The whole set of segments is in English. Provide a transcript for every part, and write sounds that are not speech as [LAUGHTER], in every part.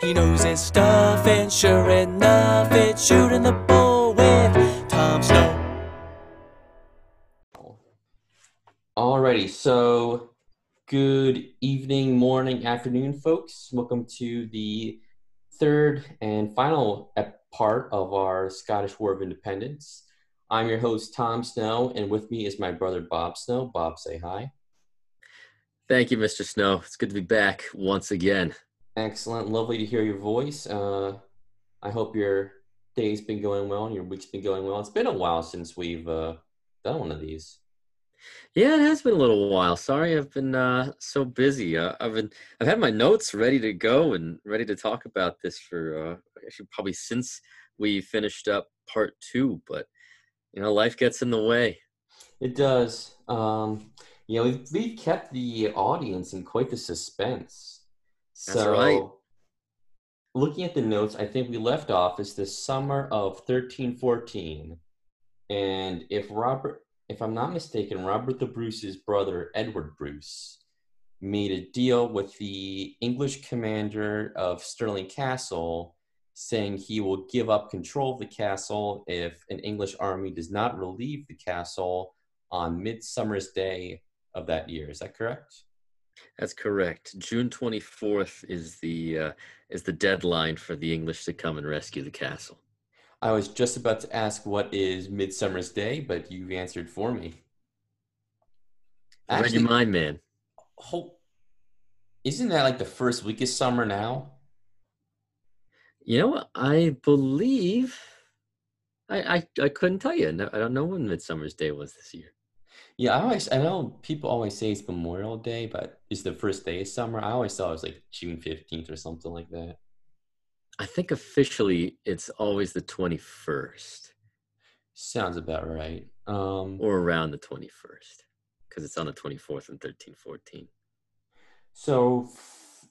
He knows his stuff, and sure enough, it's shooting the bull with Tom Snow. Alrighty, so good evening, morning, afternoon, folks. Welcome to the third and final ep- part of our Scottish War of Independence. I'm your host, Tom Snow, and with me is my brother, Bob Snow. Bob, say hi. Thank you, Mr. Snow. It's good to be back once again. Excellent. Lovely to hear your voice. Uh, I hope your day's been going well and your week's been going well. It's been a while since we've uh, done one of these. Yeah, it has been a little while. Sorry, I've been uh, so busy. Uh, I've been I've had my notes ready to go and ready to talk about this for uh, actually probably since we finished up part two. But you know, life gets in the way. It does. Um, you know, we've, we've kept the audience in quite the suspense. That's so, right. looking at the notes, I think we left off is the summer of 1314. And if Robert, if I'm not mistaken, Robert the Bruce's brother, Edward Bruce, made a deal with the English commander of Stirling Castle saying he will give up control of the castle if an English army does not relieve the castle on Midsummer's Day of that year. Is that correct? That's correct. June twenty fourth is the uh, is the deadline for the English to come and rescue the castle. I was just about to ask what is Midsummer's Day, but you've answered for me. I read your mind, man. ho- isn't that like the first week of summer now? You know what? I believe I I, I couldn't tell you. No, I don't know when Midsummer's Day was this year. Yeah, I always I know people always say it's Memorial Day, but it's the first day of summer. I always thought it was like June fifteenth or something like that. I think officially it's always the twenty first. Sounds about right. Um, or around the 21st because it's on the 24th and 13 14 so f-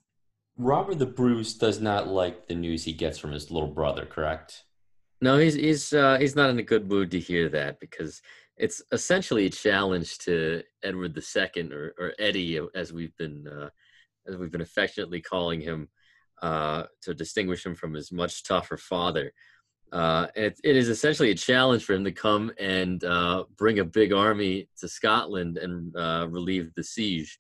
Robert the Bruce does not like the news he gets from his little brother, correct? no he's he's uh, he's not in a good mood to hear that because it's essentially a challenge to edward ii or, or eddie as we've been uh, as we've been affectionately calling him uh, to distinguish him from his much tougher father uh, it, it is essentially a challenge for him to come and uh, bring a big army to Scotland and uh, relieve the siege.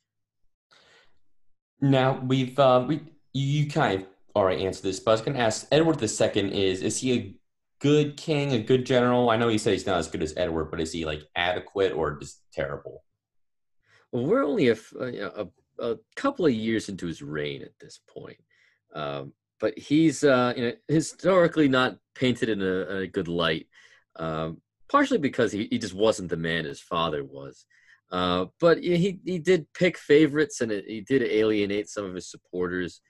Now we've uh, we you kind of already answered this, but I was going to ask Edward II is is he a good king, a good general? I know he said he's not as good as Edward, but is he like adequate or just terrible? Well, we're only a, uh, a, a couple of years into his reign at this point. Um, but he's uh, you know, historically not painted in a, a good light, um, partially because he, he just wasn't the man his father was. Uh, but he, he he did pick favorites and it, he did alienate some of his supporters.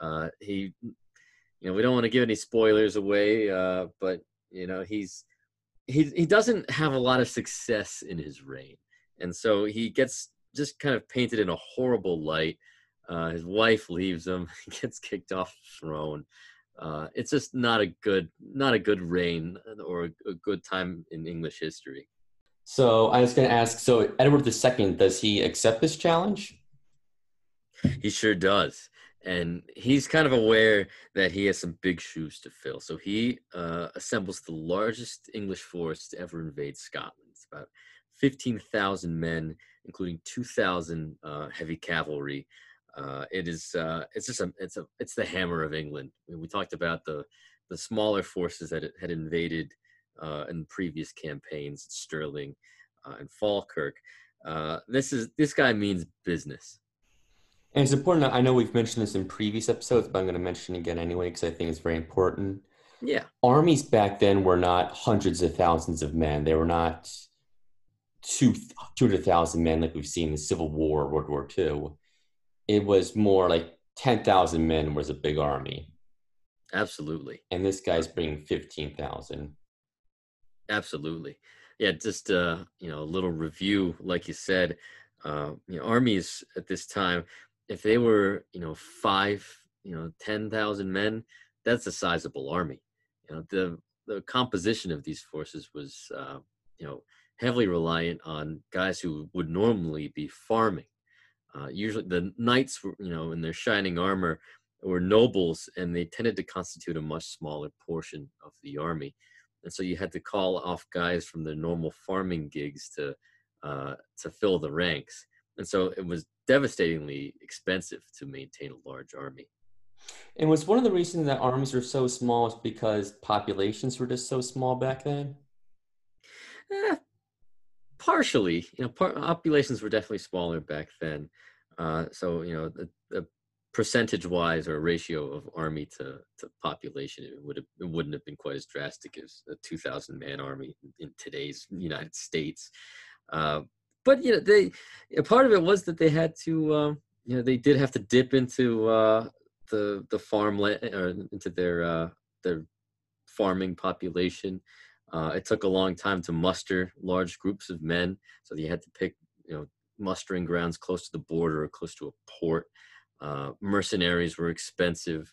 Uh, he, you know, we don't want to give any spoilers away, uh, but you know, he's he he doesn't have a lot of success in his reign, and so he gets just kind of painted in a horrible light. Uh, his wife leaves him. [LAUGHS] He gets kicked off the throne. Uh, it's just not a good, not a good reign or a, a good time in English history. So I was going to ask. So Edward II, does he accept this challenge? He sure does, and he's kind of aware that he has some big shoes to fill. So he uh, assembles the largest English force to ever invade Scotland. It's about fifteen thousand men, including two thousand uh, heavy cavalry. Uh, it is uh, it's just a it's a it's the hammer of England. I mean, we talked about the the smaller forces that it had invaded uh, in previous campaigns, at Stirling uh, and Falkirk. This is this guy means business. And it's important. I know we've mentioned this in previous episodes, but I'm going to mention it again anyway because I think it's very important. Yeah, Armies back then were not hundreds of thousands of men. They were not two two hundred thousand men like we've seen in the Civil War, World War II. It was more like ten thousand men was a big army, absolutely. and this guy's bringing fifteen thousand. Absolutely. Yeah, just uh, you know, a little review, like you said, uh, you know, armies at this time, if they were, you know, five, you know, ten thousand men, that's a sizable army. You know, the the composition of these forces was, uh, you know, heavily reliant on guys who would normally be farming. Uh, usually, the knights were, you know, in their shining armor, were nobles, and they tended to constitute a much smaller portion of the army. And so you had to call off guys from their normal farming gigs to uh, to fill the ranks. And so it was devastatingly expensive to maintain a large army. And was one of the reasons that armies were so small is because populations were just so small back then? Eh, partially, you know, par- populations were definitely smaller back then. Uh, so you know, the, the percentage-wise or ratio of army to, to population, it would have it wouldn't have been quite as drastic as a 2,000 man army in today's United States. Uh, but you know, they part of it was that they had to, uh, you know, they did have to dip into uh, the the farmland or into their uh, their farming population. Uh, it took a long time to muster large groups of men, so you had to pick, you know, mustering grounds close to the border or close to a port. Uh, mercenaries were expensive.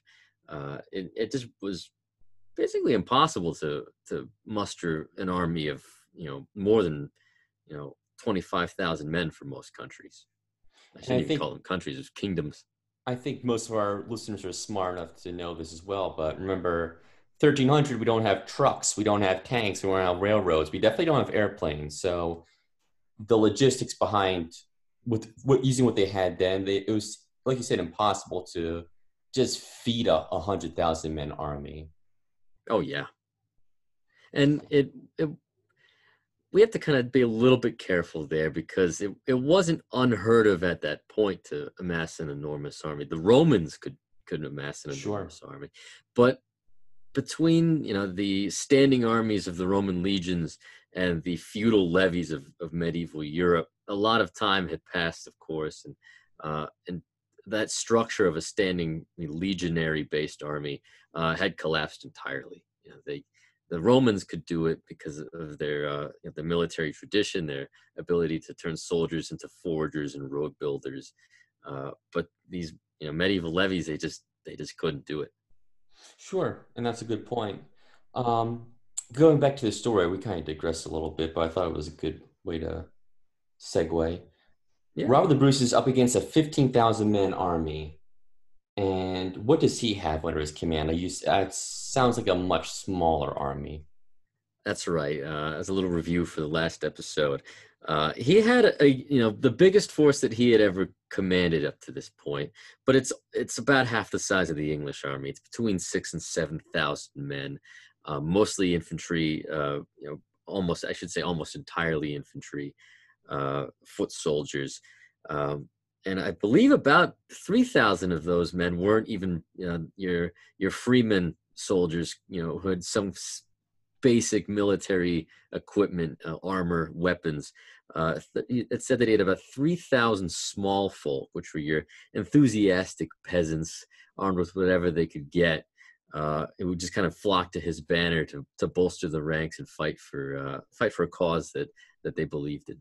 Uh, it, it just was basically impossible to to muster an army of you know more than you know twenty five thousand men for most countries. I shouldn't I even think- call them countries; it's kingdoms. I think most of our listeners are smart enough to know this as well. But remember, 1300, we don't have trucks, we don't have tanks, we don't have railroads, we definitely don't have airplanes. So the logistics behind with what using what they had then, they, it was like you said, impossible to just feed a, a hundred thousand men army. Oh yeah, and it, it we have to kind of be a little bit careful there because it, it wasn't unheard of at that point to amass an enormous army. The Romans could could amass an Sure. enormous army, but between you know the standing armies of the Roman legions and the feudal levies of, of medieval Europe, a lot of time had passed, of course, and uh, and that structure of a standing legionary based army uh, had collapsed entirely. You know, they the Romans could do it because of their uh, you know, the military tradition, their ability to turn soldiers into forgers and road builders. Uh, but these you know medieval levies, they just they just couldn't do it. Sure, and that's a good point. Um, going back to the story, we kind of digressed a little bit, but I thought it was a good way to segue. Yeah. Robert the Bruce is up against a 15,000 man army. And what does he have under his command? I use, it sounds like a much smaller army. That's right. Uh, as a little review for the last episode, uh, he had a you know the biggest force that he had ever commanded up to this point, but it's it's about half the size of the English army. It's between six and seven thousand men, uh, mostly infantry. Uh, you know, almost I should say almost entirely infantry, uh, foot soldiers. Um, and I believe about three thousand of those men weren't even uh, your your freeman soldiers. You know, who had some basic military equipment, uh, armor, weapons. Uh, it said that he had about 3,000 small folk, which were your enthusiastic peasants armed with whatever they could get. Uh, it would just kind of flock to his banner to, to bolster the ranks and fight for uh, fight for a cause that that they believed in.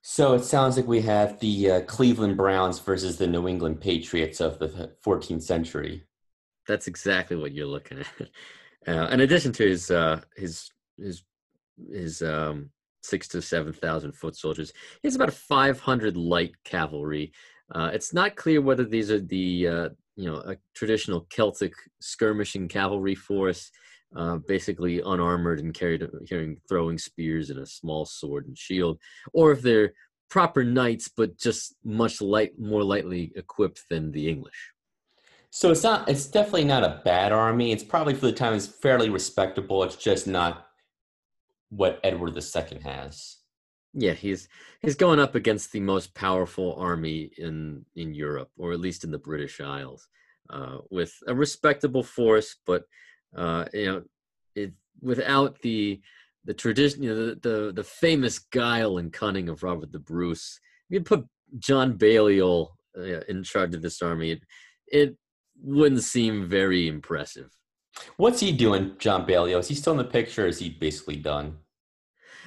So it sounds like we have the uh, Cleveland Browns versus the New England Patriots of the 14th century. That's exactly what you're looking at. [LAUGHS] Uh, in addition to his uh, his his his um, six to seven thousand foot soldiers, he has about five hundred light cavalry. Uh, it's not clear whether these are the uh, you know a traditional Celtic skirmishing cavalry force, uh, basically unarmored and carried carrying throwing spears and a small sword and shield, or if they're proper knights but just much light more lightly equipped than the English. So it's not, it's definitely not a bad army. It's probably for the time it's fairly respectable. It's just not what Edward II has. Yeah, he's he's going up against the most powerful army in in Europe, or at least in the British Isles, uh, with a respectable force, but uh, you know, it without the the tradition, you know, the, the the famous guile and cunning of Robert the Bruce. You put John Balliol uh, in charge of this army, it, it wouldn't seem very impressive. What's he doing, John Balliol? Is he still in the picture? Or is he basically done?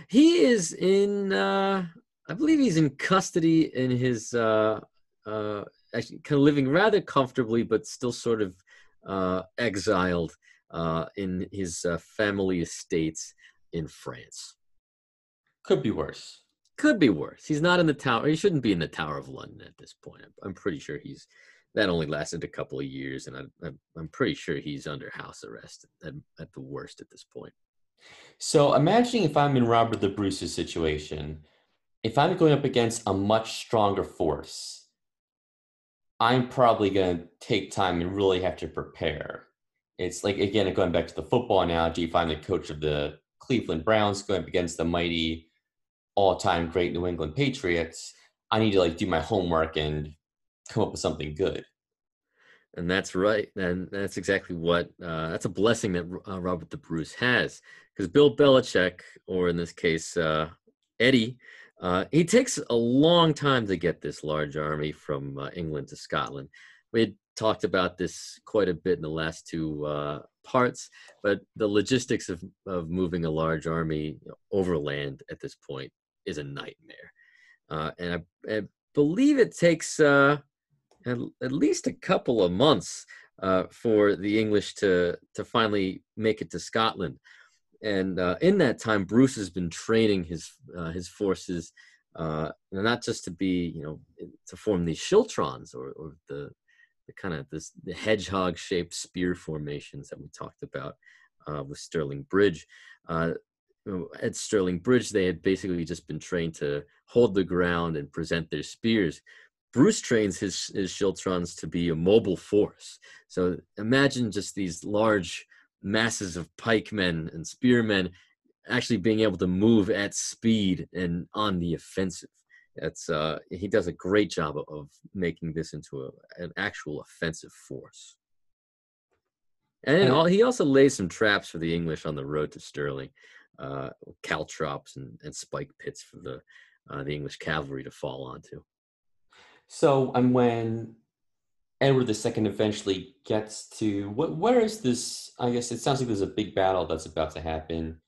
He is in, uh, I believe he's in custody in his, uh, uh, actually kind of living rather comfortably, but still sort of uh, exiled uh, in his uh, family estates in France. Could be worse. Could be worse. He's not in the tower. He shouldn't be in the Tower of London at this point. I'm, I'm pretty sure he's that only lasted a couple of years, and I, I'm pretty sure he's under house arrest at, at the worst at this point. So imagining if I'm in Robert the Bruce's situation, if I'm going up against a much stronger force, I'm probably going to take time and really have to prepare. It's like, again, going back to the football analogy, if I'm the coach of the Cleveland Browns going up against the mighty all time great New England Patriots, I need to like do my homework and come up with something good. And that's right. And that's exactly what, uh, that's a blessing that uh, Robert the Bruce has. Because Bill Belichick, or in this case, uh, Eddie, uh, he takes a long time to get this large army from uh, England to Scotland. We had talked about this quite a bit in the last two uh, parts, but the logistics of, of moving a large army overland at this point is a nightmare. And I, I, believe it takes at, at, least a couple of months uh, for the English to, to finally make it to Scotland and uh, in that time, Bruce has been training his uh, his forces, uh, not just to be you know to form these schiltrons or, or the the kind of this the hedgehog shaped spear formations that we talked about uh, with Stirling Bridge. Uh, at Stirling Bridge, they had basically just been trained to hold the ground and present their spears. Bruce trains his his schiltrons to be a mobile force. So imagine just these large masses of pikemen and spearmen actually being able to move at speed and on the offensive. That's uh, he does a great job of, of making this into a, an actual offensive force. And all, he also lays some traps for the English on the road to Stirling, uh, caltrops and, and spike pits for the uh, the English cavalry to fall onto. So, and when Edward II eventually gets to what? Where is this? I guess it sounds like there's a big battle that's about to happen.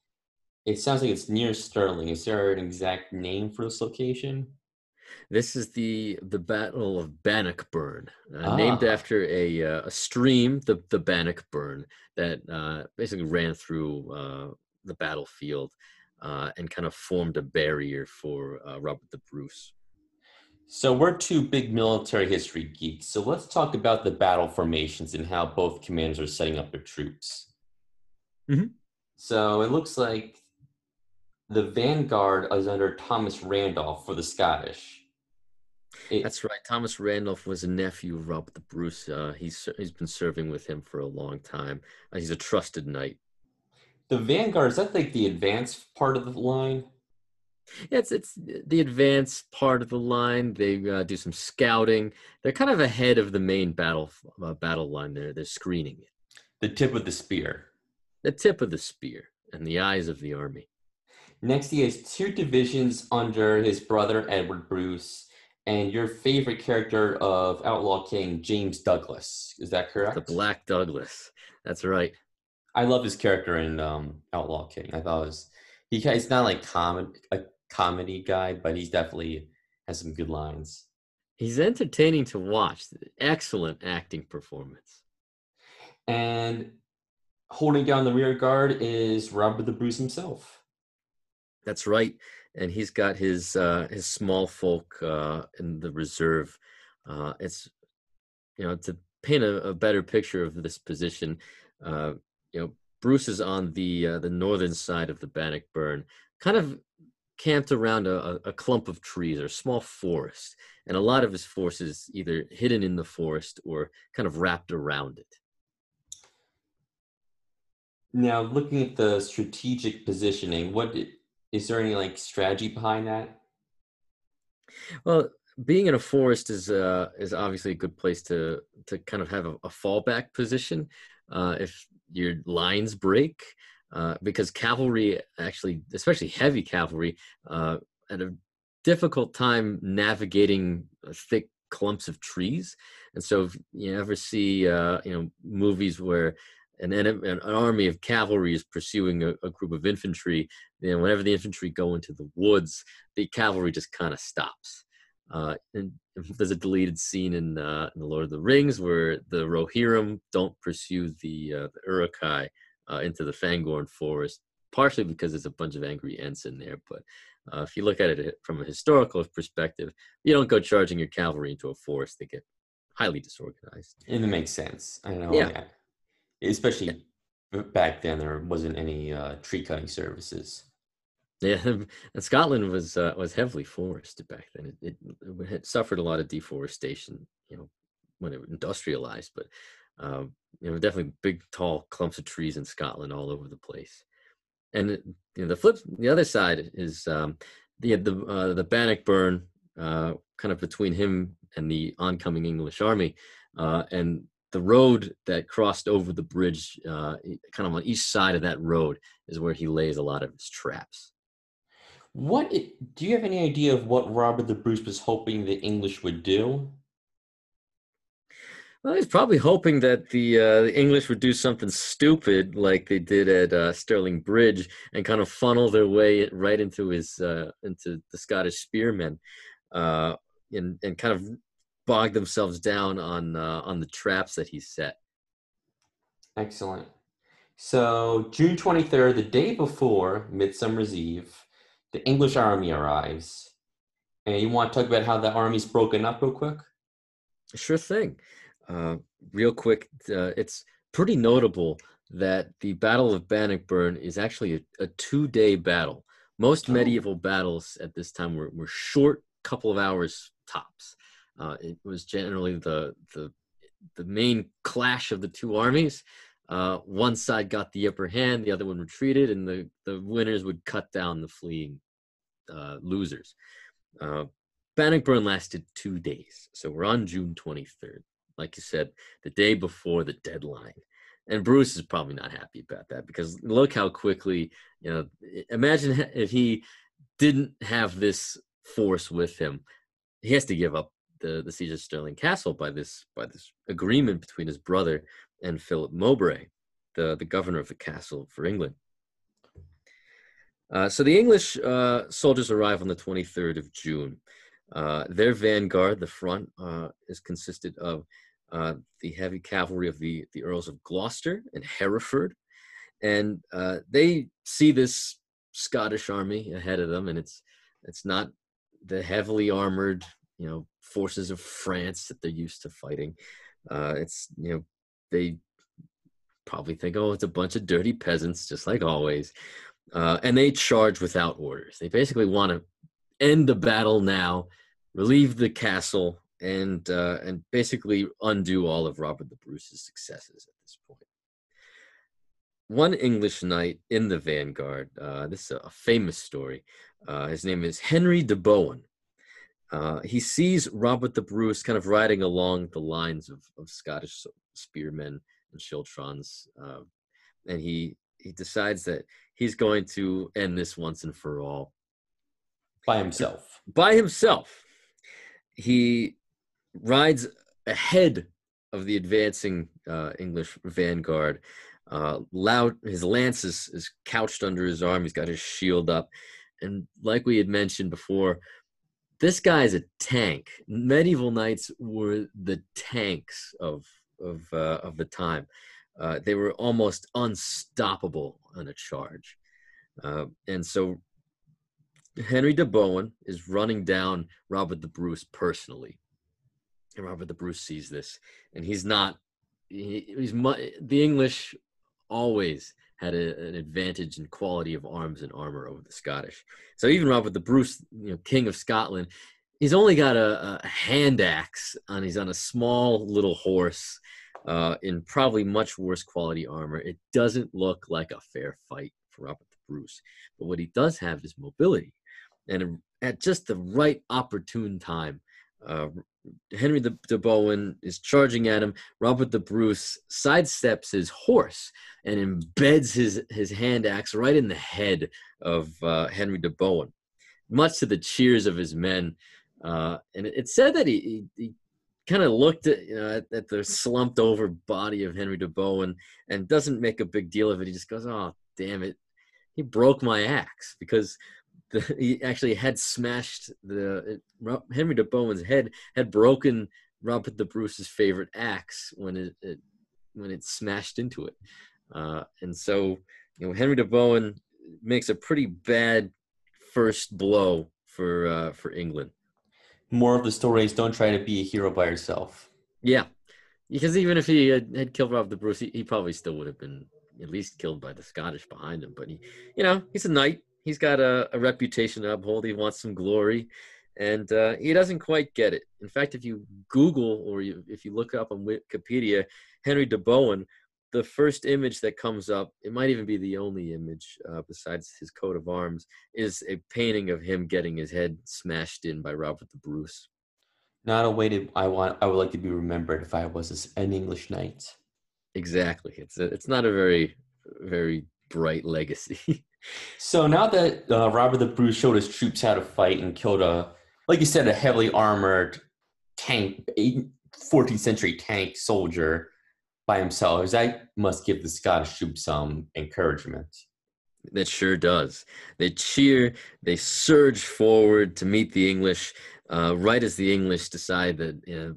It sounds like it's near Stirling. Is there an exact name for this location? This is the the Battle of Bannockburn, uh, ah. named after a uh, a stream, the the Bannockburn, that uh, basically ran through uh, the battlefield uh, and kind of formed a barrier for uh, Robert the Bruce. So we're two big military history geeks. So let's talk about the battle formations and how both commanders are setting up their troops. Mm-hmm. So it looks like the vanguard is under Thomas Randolph for the Scottish. It, That's right. Thomas Randolph was a nephew of Robert the Bruce. Uh, he's he's been serving with him for a long time. Uh, he's a trusted knight. The vanguard is that like the advanced part of the line? It's it's the advanced part of the line. They uh, do some scouting. They're kind of ahead of the main battle uh, battle line. There, they're screening it. The tip of the spear. The tip of the spear and the eyes of the army. Next, he has two divisions under his brother Edward Bruce, and your favorite character of Outlaw King, James Douglas. Is that correct? The Black Douglas. That's right. I love his character in um, Outlaw King. I thought it was he. It's not like common a comedy guy, but he's definitely has some good lines. He's entertaining to watch. Excellent acting performance. And holding down the rear guard is Robert the Bruce himself. That's right, and he's got his uh, his small folk uh, in the reserve. Uh, it's you know to paint a, a better picture of this position. Uh, you know, Bruce is on the uh, the northern side of the Bannockburn, kind of camped around a, a clump of trees or a small forest, and a lot of his forces either hidden in the forest or kind of wrapped around it. Now, looking at the strategic positioning, what is there any like strategy behind that? Well, being in a forest is uh, is obviously a good place to to kind of have a, a fallback position. Uh, if your lines break, uh, because cavalry actually, especially heavy cavalry, uh, had a difficult time navigating thick clumps of trees. And so, if you ever see, uh, you know, movies where an, an army of cavalry is pursuing a, a, group of infantry, you know, whenever the infantry go into the woods, the cavalry just kind of stops. Uh, and [LAUGHS] there's a deleted scene in, uh, in the Lord of the Rings where the Rohirrim don't pursue the, uh, the Uruk-hai uh, into the Fangorn forest, partially because there's a bunch of angry Ents in there. But uh, if you look at it from a historical perspective, you don't go charging your cavalry into a forest to get highly disorganized. And it makes sense. I know. Yeah. yeah. Especially back then, there wasn't any uh, tree cutting services. Yeah, [LAUGHS] and Scotland was uh, was heavily forested back then. It, it, it suffered a lot of deforestation, you know, when it industrialized. But um, you know, definitely big, tall clumps of trees in Scotland all over the place. And you know, the flip, the other side is um, the the uh, the Bannockburn, uh, kind of between him and the oncoming English army, uh, and the road that crossed over the bridge, uh, kind of on each side of that road, is where he lays a lot of his traps. What do you have any idea of what Robert the Bruce was hoping the English would do? Well, he's probably hoping that the uh, the English would do something stupid like they did at uh, Stirling Bridge and kind of funnel their way right into his uh, into the Scottish spearmen, uh, and and kind of bog themselves down on uh, on the traps that he set. Excellent. So, June 23rd, the day before Midsummer's Eve, the English army arrives. And you want to talk about how the army's broken up real quick? Sure thing. Uh, real quick, uh, it's pretty notable that the Battle of Bannockburn is actually a, a two-day battle. Most Oh. medieval battles at this time were, were short, couple of hours tops. Uh, it was generally the the the main clash of the two armies. Uh, one side got the upper hand, the other one retreated, and the the winners would cut down the fleeing uh, losers. Uh, Bannockburn lasted two days, so we're on June 23rd like you said, the day before the deadline. And Bruce is probably not happy about that because look how quickly, you know, imagine if he didn't have this force with him. He has to give up the, the siege of Stirling Castle by this by this agreement between his brother and Philip Mowbray, the, the governor of the castle for England. Uh, so the English uh, soldiers arrive on the 23rd of June. Uh, their vanguard, the front, uh, is consisted of uh, the heavy cavalry of the, the Earls of Gloucester and Hereford. And uh, they see this Scottish army ahead of them, and it's it's not the heavily armored, you know, forces of France that they're used to fighting. It's you know they probably think, oh, it's a bunch of dirty peasants, just like always. Uh, and they charge without orders. They basically want to end the battle now, relieve the castle, and uh, and basically undo all of Robert the Bruce's successes at this point. One English knight in the vanguard. Uh, this is a famous story. Uh, his name is Henry de Bohun. Uh, he sees Robert the Bruce kind of riding along the lines of, of Scottish spearmen and schiltrons, uh, and he he decides that he's going to end this once and for all By himself. by himself. He rides ahead of the advancing uh, English vanguard. Uh, loud, his lance is, is couched under his arm. He's got his shield up, and like we had mentioned before, this guy is a tank. Medieval knights were the tanks of of uh, of the time. Uh, they were almost unstoppable on a charge, uh, and so Henry de Bohun is running down Robert the Bruce personally. And Robert the Bruce sees this, and he's not. He, he's the English always had a, an advantage in quality of arms and armor over the Scottish. So even Robert the Bruce, you know, King of Scotland, he's only got a, a hand axe, and he's on a small little horse, uh, in probably much worse quality armor. It doesn't look like a fair fight for Robert the Bruce. But what he does have is mobility and at just the right opportune time, uh, Henry de, de Bohun is charging at him. Robert the Bruce sidesteps his horse and embeds his his hand axe right in the head of uh, Henry de Bohun, much to the cheers of his men. Uh, and it, it said that he, he, he kind of looked at you know at, at the slumped over body of Henry de Bohun and doesn't make a big deal of it. He just goes, "Oh, damn it, he broke my axe because the, [LAUGHS] he actually had smashed the it, Henry de Bohun's head had broken Robert the Bruce's favorite axe when it, it when it smashed into it, uh, and so you know Henry de Bohun makes a pretty bad first blow for uh, for England. More of the story is don't try to be a hero by yourself. Yeah, because even if he had, had killed Robert the Bruce, he, he probably still would have been at least killed by the Scottish behind him. But he, you know, he's a knight. He's got a, a reputation to uphold. He wants some glory, and uh, he doesn't quite get it. In fact, if you Google or you, if you look up on Wikipedia, Henry de Bohun, the first image that comes up, it might even be the only image uh, besides his coat of arms, is a painting of him getting his head smashed in by Robert the Bruce. Not a way to I want I would like to be remembered if I was an English knight. Exactly. It's a, it's not a very very bright legacy. [LAUGHS] so now that uh, Robert the Bruce showed his troops how to fight and killed a, like you said, a heavily armored tank, 14th century tank soldier by himself, that must give the Scottish troops some encouragement. That sure does. They cheer, they surge forward to meet the English, uh, right as the English decide that you know,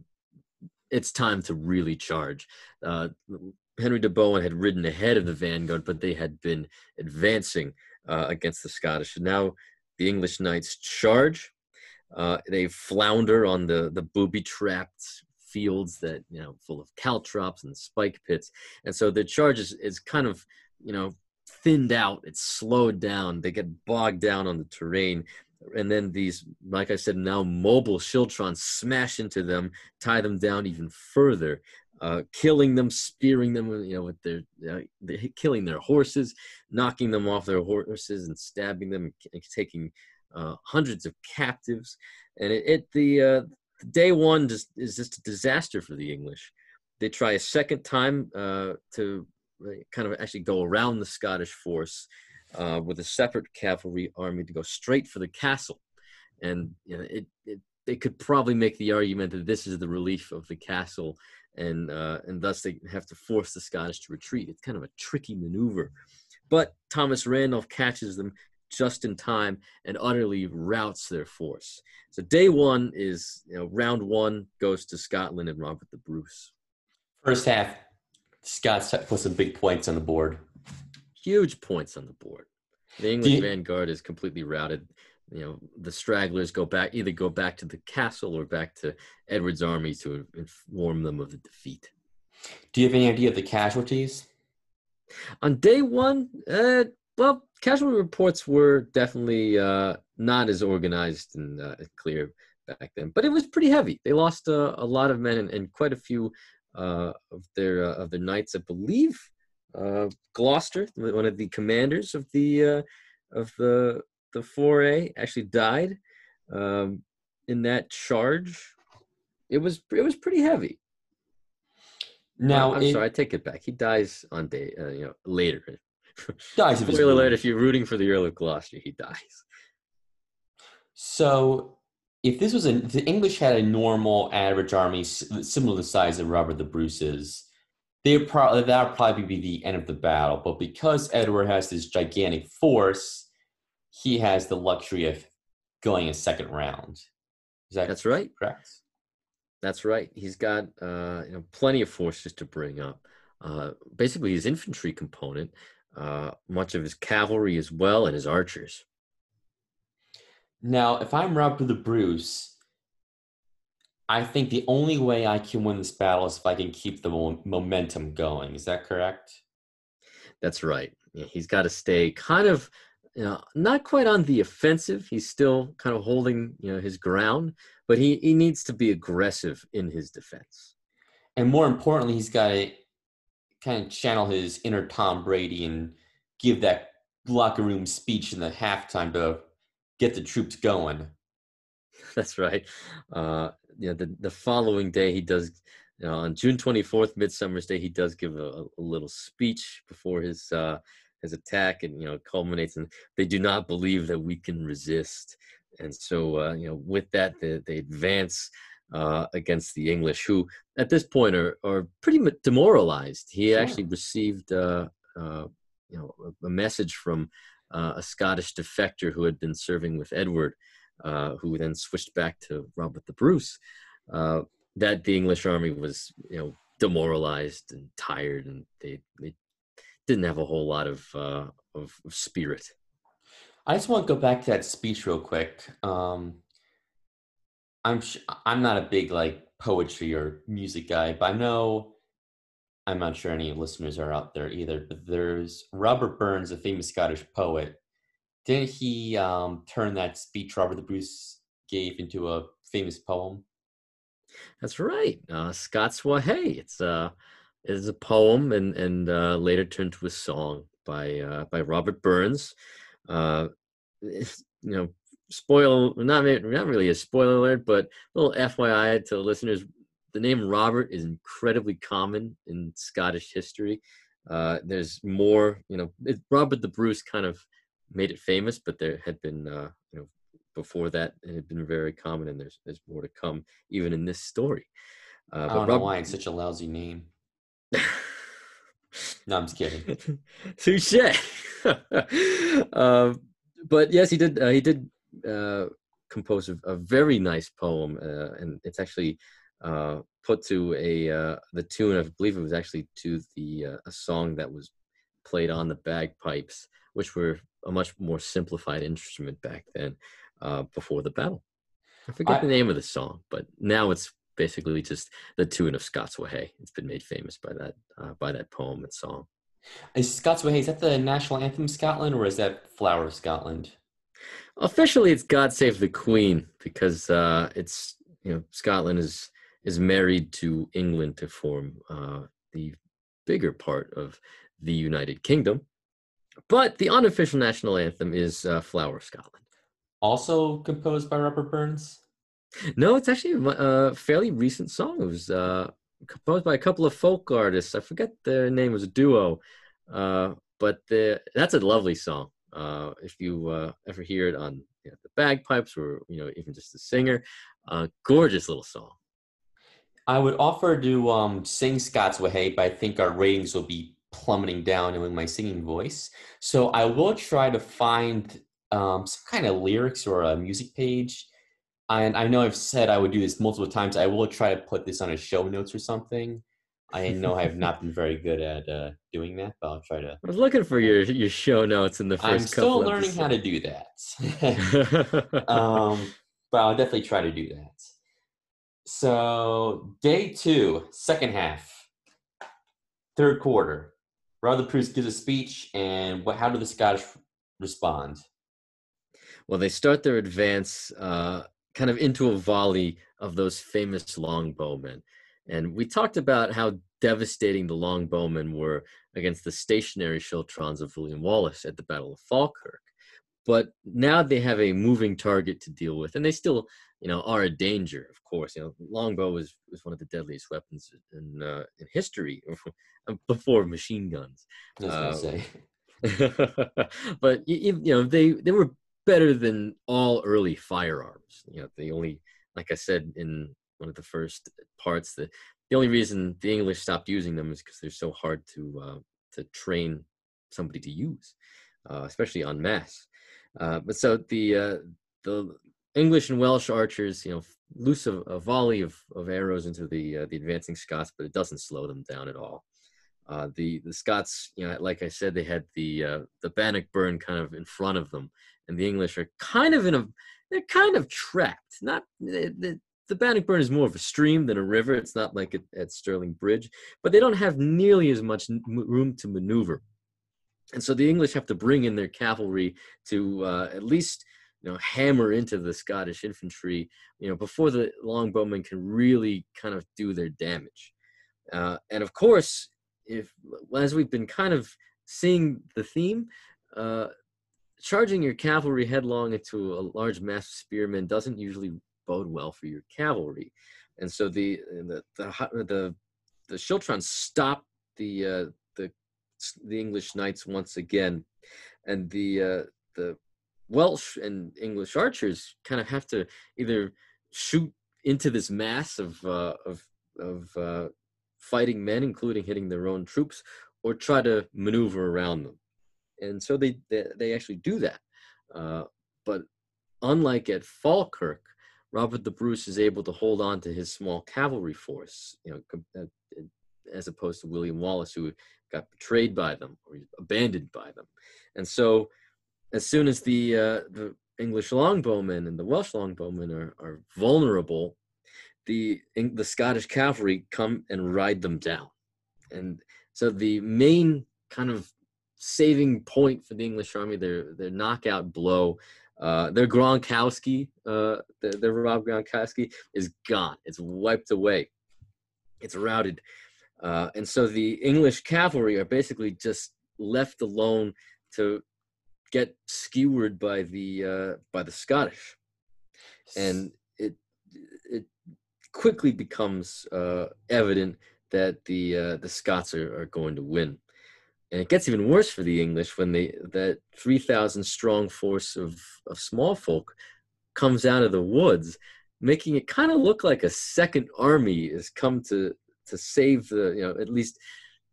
it's time to really charge. Uh, Henry de Bohun had ridden ahead of the vanguard, but they had been advancing uh, against the Scottish. Now the English knights charge. Uh, they flounder on the the booby trapped fields that you know full of caltrops and spike pits, and so the charge is, is kind of you know thinned out. It's slowed down. They get bogged down on the terrain and then these, like I said, now mobile Schiltrons smash into them, tie them down even further, uh, killing them, spearing them, you know, with their, uh, killing their horses, knocking them off their horses, and stabbing them, and taking uh, hundreds of captives. And it, it the uh, day one just is just a disaster for the English. They try a second time uh, to kind of actually go around the Scottish force uh, with a separate cavalry army to go straight for the castle. And you know, it, it, they could probably make the argument that this is the relief of the castle, and uh, and thus they have to force the Scottish to retreat. It's kind of a tricky maneuver, but Thomas Randolph catches them just in time and utterly routs their force. So day one is you know round one goes to Scotland and Robert the Bruce. First half, Scots put some big points on the board huge points on the board. The English you, vanguard is completely routed. You know, the stragglers go back either go back to the castle or back to Edward's army to inform them of the defeat. Do you have any idea of the casualties? On day one, uh, well, casualty reports were definitely uh, not as organized and uh, clear back then, but it was pretty heavy. They lost uh, a lot of men and, and quite a few uh, of their uh, of their knights, I believe uh, Gloucester, one of the commanders of the uh, of the the foray, actually died um, in that charge. It was it was pretty heavy. Now I'm it, sorry, I take it back. He dies on day, uh, you know, later. [LAUGHS] Dies Spoiler alert: If you're rooting for the Earl of Gloucester, he dies. So, if this was a, the English had a normal average army similar to the size of Robert the Bruce's, they probably that would probably be the end of the battle. But because Edward has this gigantic force, he has the luxury of going a second round. Is that that's right? Correct. That's right. He's got uh, you know plenty of forces to bring up. Uh, basically, his infantry component, uh, much of his cavalry as well, and his archers. Now, if I'm Robert the Bruce, I think the only way I can win this battle is if I can keep the momentum going. Is that correct? That's right. Yeah, he's got to stay kind of, you know, not quite on the offensive. He's still kind of holding, you know, his ground, but he, he needs to be aggressive in his defense. And more importantly, he's got to kind of channel his inner Tom Brady and give that locker room speech in the halftime to get the troops going. [LAUGHS] That's right. Uh, you know, the, the following day he does, you know, on June 24th, Midsummer's Day, he does give a, a little speech before his uh, his attack, and you know, culminates and they do not believe that we can resist, and so uh, you know, with that, they, they advance uh, against the English, who at this point are are pretty demoralized. He sure. actually received, uh, uh, you know, a, a message from uh, a Scottish defector who had been serving with Edward uh, who then switched back to Robert the Bruce, uh, that the English army was, you know, demoralized and tired, and they they didn't have a whole lot of uh, of, of spirit. I just want to go back to that speech real quick. Um, I'm sh- I'm not a big like poetry or music guy, but I know I'm not sure any listeners are out there either. But there's Robert Burns, a famous Scottish poet. Didn't he um, turn that speech Robert the Bruce gave into a famous poem? That's right. Uh, Scots Wha Hae. It's uh, is a poem and and uh, later turned to a song by uh, by Robert Burns. Uh, [LAUGHS] you know, spoil not not really a spoiler alert, but a little FYI to the listeners. The name Robert is incredibly common in Scottish history. Uh, there's more, you know, it, Robert the Bruce kind of made it famous, but there had been, uh, you know, before that it had been very common, and there's there's more to come even in this story. Uh, I don't know why it's such a lousy name. [LAUGHS] no, I'm just kidding. Touche. [LAUGHS] um, but yes, he did. Uh, he did uh, compose a, a, very nice poem, uh, and it's actually uh, put to a uh, the tune. I believe it was actually to the uh, a song that was played on the bagpipes, which were a much more simplified instrument back then, before the battle. I forget I, the name of the song, but now it's basically just the tune of Scots It's been made famous by that uh, by that poem and song. Is Scots is that the national anthem of Scotland or is that Flower of Scotland? Officially, it's God Save the Queen because uh, it's you know Scotland is is married to England to form uh, the bigger part of the United Kingdom. But the unofficial national anthem is uh, Flower of Scotland. Also composed by Robert Burns. No, it's actually a fairly recent song. It was uh, composed by a couple of folk artists. I forget their name. It was a duo, uh, but the, that's a lovely song. Uh, if you uh, ever hear it on you know, the bagpipes or you know even just the singer, uh, gorgeous little song. I would offer to um, sing Scots Wha Hae, but I think our ratings will be plummeting down with my singing voice. So I will try to find um, some kind of lyrics or a music page and I know I've said I would do this multiple times. I will try to put this on a show notes or something. I know I have not been very good at uh, doing that, but I'll try to. I was looking for your your show notes in the first. I'm still learning how to do that, [LAUGHS] um, [LAUGHS] but I'll definitely try to do that. So day two, second half, third quarter. Bruce gives a speech, and what? How do the Scottish respond? Well, they start their advance uh, kind of into a volley of those famous longbowmen. And we talked about how devastating the longbowmen were against the stationary schiltrons of William Wallace at the Battle of Falkirk. But now they have a moving target to deal with, and they still, you know, are a danger. Of course, you know, longbow was, was one of the deadliest weapons in uh, in history [LAUGHS] before machine guns. Uh, say. [LAUGHS] but you, you know, they they were better than all early firearms. You know, the only, like I said in one of the first parts, the the only reason the English stopped using them is because they're so hard to uh, to train somebody to use, uh, especially en masse. Uh, but so the uh, the English and Welsh archers, you know, loose a, a volley of, of arrows into the uh, the advancing Scots, but it doesn't slow them down at all. Uh, the the Scots, you know, like I said, they had the the Bannockburn kind of in front of them, and the English are kind of in a they're kind of trapped. Not the, the Bannockburn is more of a stream than a river. It's not like at, at Stirling Bridge, but they don't have nearly as much room to maneuver, and so the English have to bring in their cavalry to uh, at least you know hammer into the Scottish infantry, you know, before the longbowmen can really kind of do their damage. Uh, and of course, if as we've been kind of seeing the theme, uh, charging your cavalry headlong into a large mass of spearmen doesn't usually bode well for your cavalry, and so the the the the, the Schiltrons stop the uh, the the English knights once again, and the uh, the Welsh and English archers kind of have to either shoot into this mass of uh, of of uh, fighting men, including hitting their own troops, or try to maneuver around them. And so they they, they actually do that. Uh, but unlike at Falkirk, Robert the Bruce is able to hold on to his small cavalry force, you know, uh, as opposed to William Wallace, who got betrayed by them or abandoned by them. And so, as soon as the uh, the English longbowmen and the Welsh longbowmen are, are vulnerable, the the Scottish cavalry come and ride them down, and so the main kind of saving point for the English army, their their knockout blow, uh, their Gronkowski, uh, their, their Rob Gronkowski is gone. It's wiped away. It's routed, uh, and so the English cavalry are basically just left alone to get skewered by the uh, by the Scottish, and it it quickly becomes uh, evident that the uh, the Scots are, are going to win, and it gets even worse for the English when they that three thousand strong force of of small folk comes out of the woods, making it kind of look like a second army has come to to save the you know at least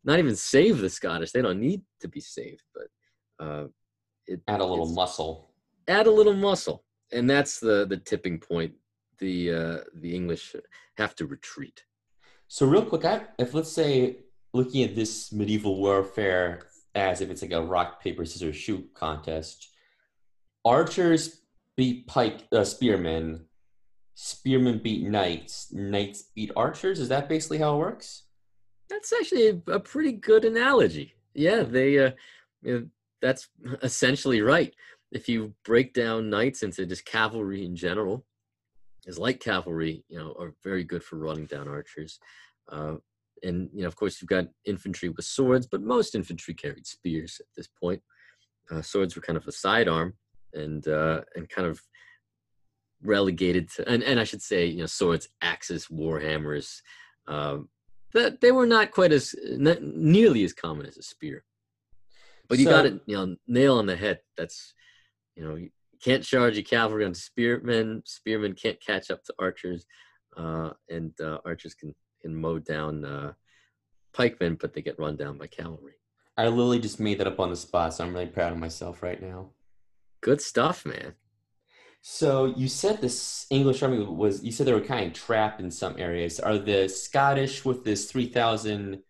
not even save the Scottish. They don't need to be saved, but uh, it, add a little muscle. Add a little muscle, and that's the the tipping point. The uh, the English have to retreat. So real quick, I, if let's say looking at this medieval warfare as if it's like a rock paper scissors shoot contest, archers beat pike uh, spearmen, spearmen beat knights, knights beat archers. Is that basically how it works? That's actually a, a pretty good analogy. Yeah, they uh, you know, that's [LAUGHS] essentially right. If you break down knights into just cavalry in general, as light cavalry, you know, are very good for running down archers. Uh, and you know, of course, you've got infantry with swords, but most infantry carried spears at this point. Uh, swords were kind of a sidearm, and uh, and kind of relegated to, and, and I should say, you know, swords, axes, war hammers. Um, that they were not quite as not nearly as common as a spear. But you so, got it, you know, nail on the head. That's, you know, you can't charge a cavalry on spearmen. Spearmen can't catch up to archers, uh, and uh, archers can can mow down uh, pikemen, but they get run down by cavalry. I literally just made that up on the spot, so I'm really proud of myself right now. Good stuff, man. So you said this English army was you said they were kind of trapped in some areas. Are the Scottish with this three thousand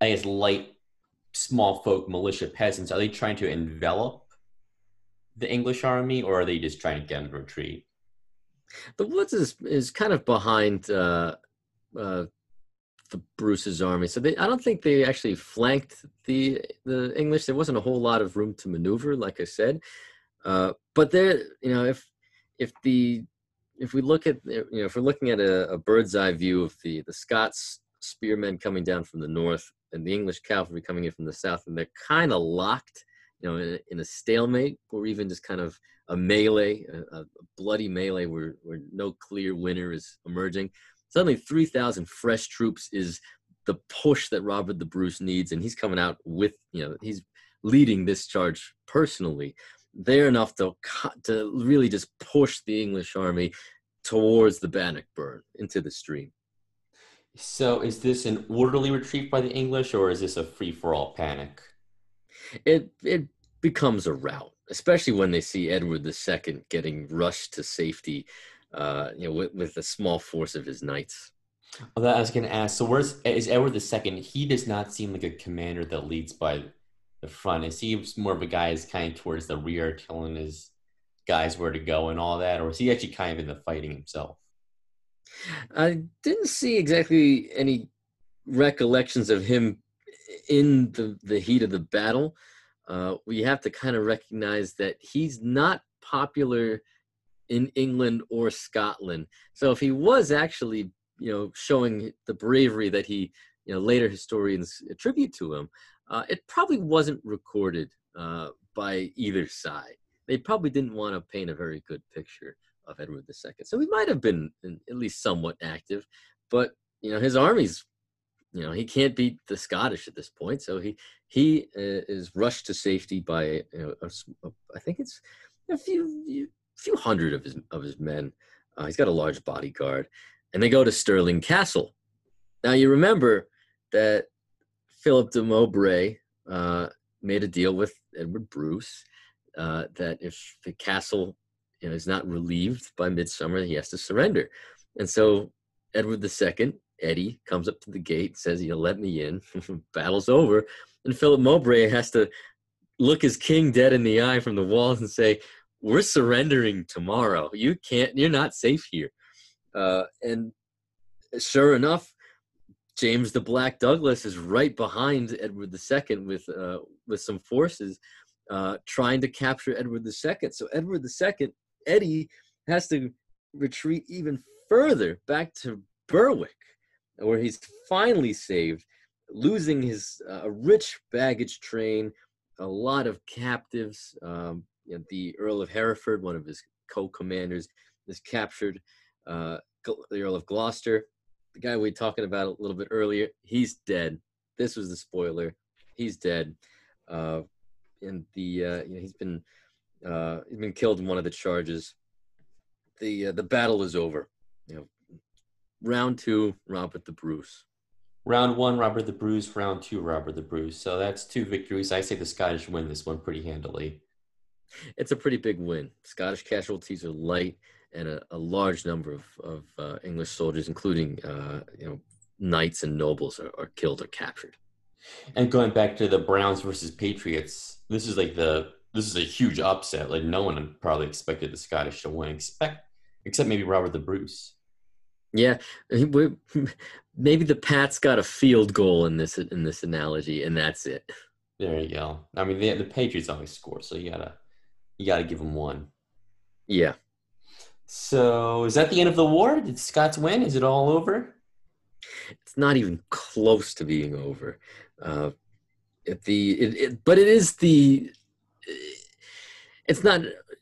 I guess light small folk militia peasants, are they trying to envelop the English army or are they just trying to get them to retreat? The woods is is kind of behind uh, uh, the Bruce's army, so they, I don't think they actually flanked the the English. There wasn't a whole lot of room to maneuver, like I said. Uh, but there, you know, if if the if we look at you know if we're looking at a, a, bird's eye view of the the Scots spearmen coming down from the north and the English cavalry coming in from the south, and they're kind of locked, you know, in, in, a stalemate or even just kind of a melee, a, a bloody melee where where no clear winner is emerging. Suddenly, three thousand fresh troops is the push that Robert the Bruce needs, and he's coming out with you know he's leading this charge personally they're enough to to really just push the English army towards the Bannockburn into the stream. So, is this an orderly retreat by the English, or is this a free for all panic? It it becomes a rout, especially when they see Edward II getting rushed to safety, uh, you know, with, with a small force of his knights. Well, that I was going to ask. So, where's is Edward II? He does not seem like a commander that leads by the front? Is he more of a guy is kind of towards the rear, telling his guys where to go and all that, or is he actually kind of in the fighting himself? I didn't see exactly any recollections of him in the, the heat of the battle. Uh, we have to kind of recognize that he's not popular in England or Scotland. So if he was actually, you know, showing the bravery that he, you know, later historians attribute to him, uh, it probably wasn't recorded uh, by either side. They probably didn't want to paint a very good picture of Edward II. So he might have been at least somewhat active, but you know his armies, you know, he can't beat the Scottish at this point. So he he uh, is rushed to safety by you know, a, a, I think it's a few few hundred of his of his men. Uh, he's got a large bodyguard, and they go to Stirling Castle. Now you remember that Philip de Mowbray uh, made a deal with Edward Bruce uh, that if the castle you know, is not relieved by midsummer, he has to surrender. And so Edward II, Eddie, comes up to the gate, says, "You know, let me in." [LAUGHS] Battle's over, and Philip Mowbray has to look his king dead in the eye from the walls and say, "We're surrendering tomorrow. You can't. You're not safe here." Uh, and sure enough, James the Black Douglas is right behind Edward II with uh, with some forces uh, trying to capture Edward II. So Edward II, Eddie, has to retreat even further back to Berwick, where he's finally saved, losing his uh, rich baggage train, a lot of captives. Um, you know, the Earl of Hereford, one of his co-commanders, is captured. Uh, the Earl of Gloucester, the guy we were talking about a little bit earlier, he's dead. This was the spoiler. He's dead. Uh, and the uh, you know, he's been uh, he's been killed in one of the charges. The uh, the battle is over. You know, round two, Robert the Bruce. Round one, Robert the Bruce. Round two, Robert the Bruce. So that's two victories. I say the Scottish win this one pretty handily. It's a pretty big win. Scottish casualties are light and a, a large number of, of uh, English soldiers, including uh, you know knights and nobles, are, are, killed or captured. And going back to the Browns versus Patriots, this is like the this is a huge upset. Like no one probably expected the Scottish to win, expect except maybe Robert the Bruce. Yeah, [LAUGHS] maybe the Pats got a field goal in this in this analogy, and that's it. There you go. I mean, the, the Patriots always score, so you gotta you gotta give them one. Yeah, so is that the end of the war? Did Scots win? Is it all over? It's not even close to being over. Uh, the it, it, but it is the it's not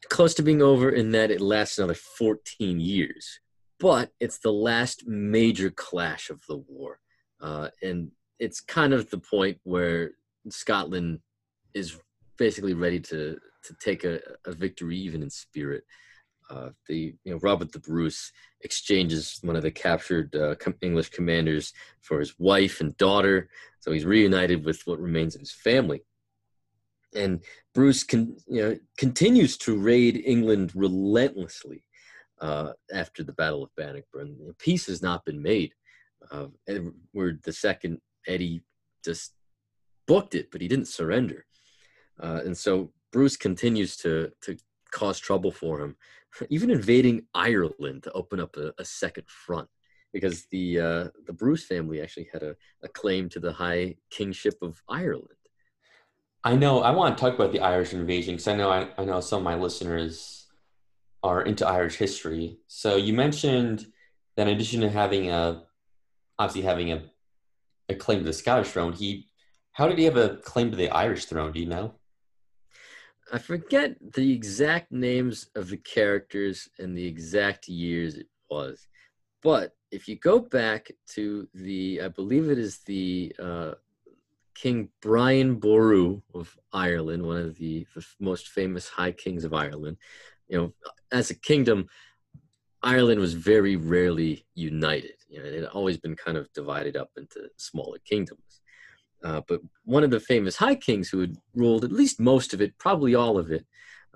close to being over in that it lasts another 14 years but it's the last major clash of the war uh, and it's kind of the point where scotland is basically ready to to take a, a victory even in spirit uh, the you know Robert the Bruce exchanges one of the captured uh, English commanders for his wife and daughter, so he's reunited with what remains of his family. And Bruce con- you know continues to raid England relentlessly uh, after the Battle of Bannockburn. Peace has not been made. Uh, Edward the second Eddie just booked it, but he didn't surrender. Uh, and so Bruce continues to to cause trouble for him [LAUGHS] even invading Ireland to open up a, a second front because the uh, the Bruce family actually had a, a claim to the high kingship of Ireland. I know. I want to talk about the Irish invasion because I know I, I know some of my listeners are into Irish history. So you mentioned that in addition to having a obviously having a, a claim to the Scottish throne, he how did he have a claim to the Irish throne? Do you know? I forget the exact names of the characters and the exact years it was, but if you go back to the, I believe it is the uh, King Brian Boru of Ireland, one of the, the most famous high kings of Ireland. You know, as a kingdom, Ireland was very rarely united. You know, it had always been kind of divided up into smaller kingdoms. Uh, but one of the famous high kings who had ruled at least most of it, probably all of it,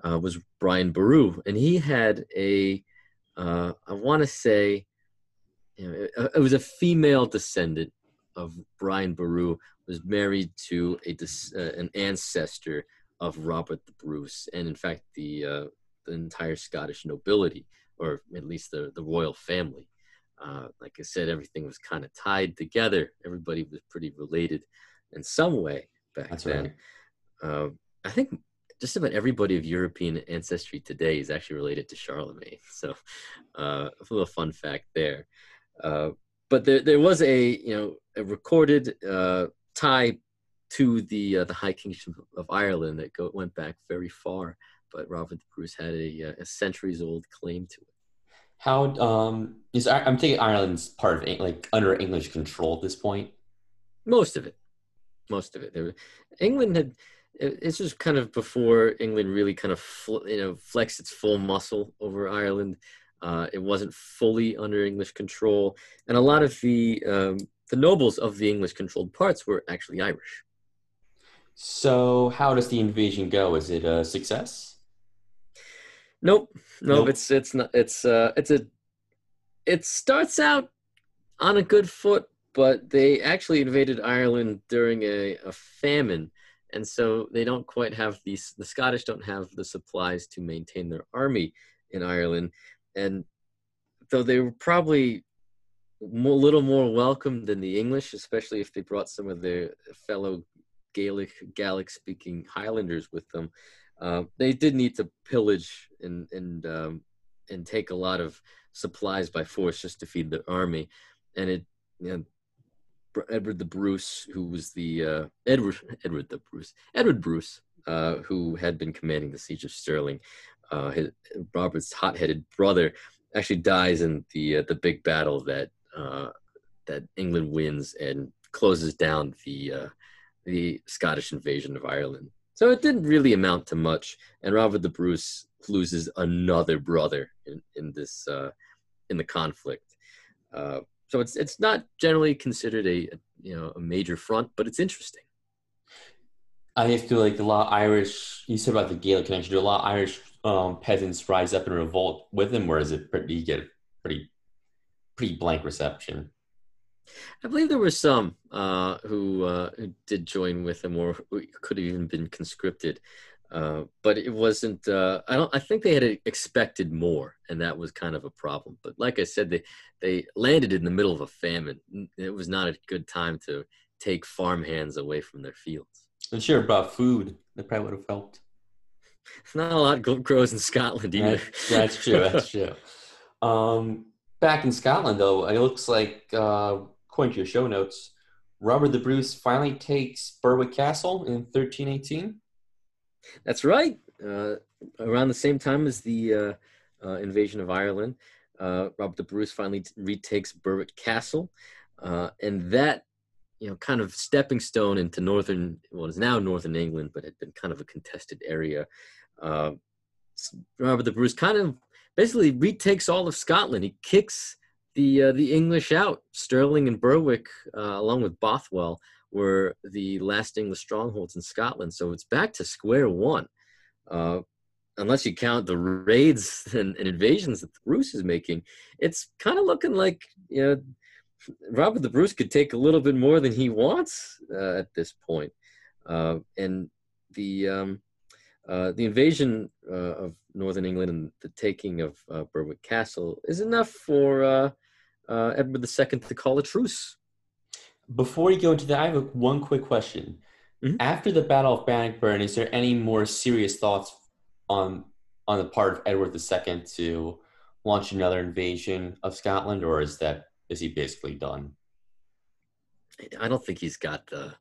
uh, was Brian Boru, and he had a, uh, I want to say, you know, it, it, was a female descendant of Brian Boru, was married to a uh, an ancestor of Robert the Bruce, and in fact the uh, the entire Scottish nobility, or at least the the royal family. Uh, like I said, everything was kind of tied together. Everybody was pretty related in some way back That's then. Right. Uh, I think just about everybody of European ancestry today is actually related to Charlemagne. [LAUGHS] So, uh, a little fun fact there. Uh, but there, there was a you know a recorded uh, tie to the uh, the High Kingship of Ireland that go, went back very far. But Robert the Bruce had a, uh, a centuries old claim to it. How um, is I'm thinking Ireland's part of like under English control at this point. Most of it most of it. England had it's just kind of before England really kind of you know flexed its full muscle over Ireland. Uh, it wasn't fully under English control, and a lot of the um, the nobles of the English controlled parts were actually Irish. So, how does the invasion go? Is it a success? Nope, nope. nope. It's it's not. It's uh, it's a. It starts out on a good foot, but they actually invaded Ireland during a, a famine, and so they don't quite have these. The Scottish don't have the supplies to maintain their army in Ireland, and though they were probably a little more welcome than the English, especially if they brought some of their fellow Gaelic, Gaelic speaking Highlanders with them. Uh, they did need to pillage and and um, and take a lot of supplies by force just to feed the army, and it you know, Edward the Bruce, who was the uh, Edward [LAUGHS] Edward the Bruce Edward Bruce, uh, who had been commanding the siege of Stirling, uh, his, Robert's hot-headed brother, actually dies in the uh, the big battle that uh, that England wins and closes down the uh, the Scottish invasion of Ireland. So it didn't really amount to much, and Robert the Bruce loses another brother in, in this in the conflict. So it's it's not generally considered a, a you know a major front, but it's interesting. I feel like a lot of Irish. You said about the Gaelic connection. Do a lot of Irish um, peasants rise up and revolt with him, or is it pretty you get pretty pretty blank reception? I believe there were some uh, who, uh, who did join with him, or could have even been conscripted. Uh, but it wasn't. Uh, I don't. I think they had expected more, and that was kind of a problem. But like I said, they they landed in the middle of a famine. It was not a good time to take farm hands away from their fields. I'm sure about food. That probably would have helped. Not a lot grows in Scotland either. That's, that's true. That's true. Um, back in Scotland, though, it looks like, uh, according to your show notes, Robert the Bruce finally takes Berwick Castle in 1318. That's right. Uh, around the same time as the uh, uh, invasion of Ireland, uh, Robert the Bruce finally retakes Berwick Castle, uh, and that you know kind of stepping stone into northern what is now northern England, but had been kind of a contested area. Uh, Robert the Bruce kind of basically retakes all of Scotland. He kicks the the English out. Stirling and Berwick, along with Bothwell, were the last English strongholds in Scotland. So it's back to square one. Uh, unless you count the raids [LAUGHS] and, and, invasions that the Bruce is making, it's kind of looking like you know Robert the Bruce could take a little bit more than he wants uh, at this point. Uh, and the um, uh, the invasion uh, of northern England and the taking of uh, Berwick Castle is enough for Edward II to call a truce before you go into that, I have one quick question. Mm-hmm. After the Battle of Bannockburn, is there any more serious thoughts on on the part of Edward II to launch another invasion of Scotland, or is that is he basically done? I don't think he's got the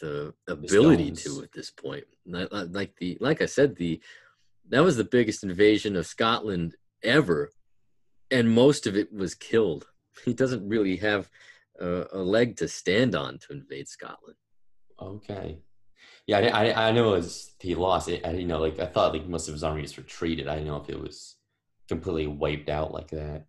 the ability the to at this point. Like the like I said, the that was the biggest invasion of Scotland ever, and most of it was killed. He doesn't really have a, a leg to stand on to invade Scotland. Okay. Yeah, I, I, I know it was, he lost it. I didn't know, like, I thought like most of his armies retreated. I didn't know if it was completely wiped out like that.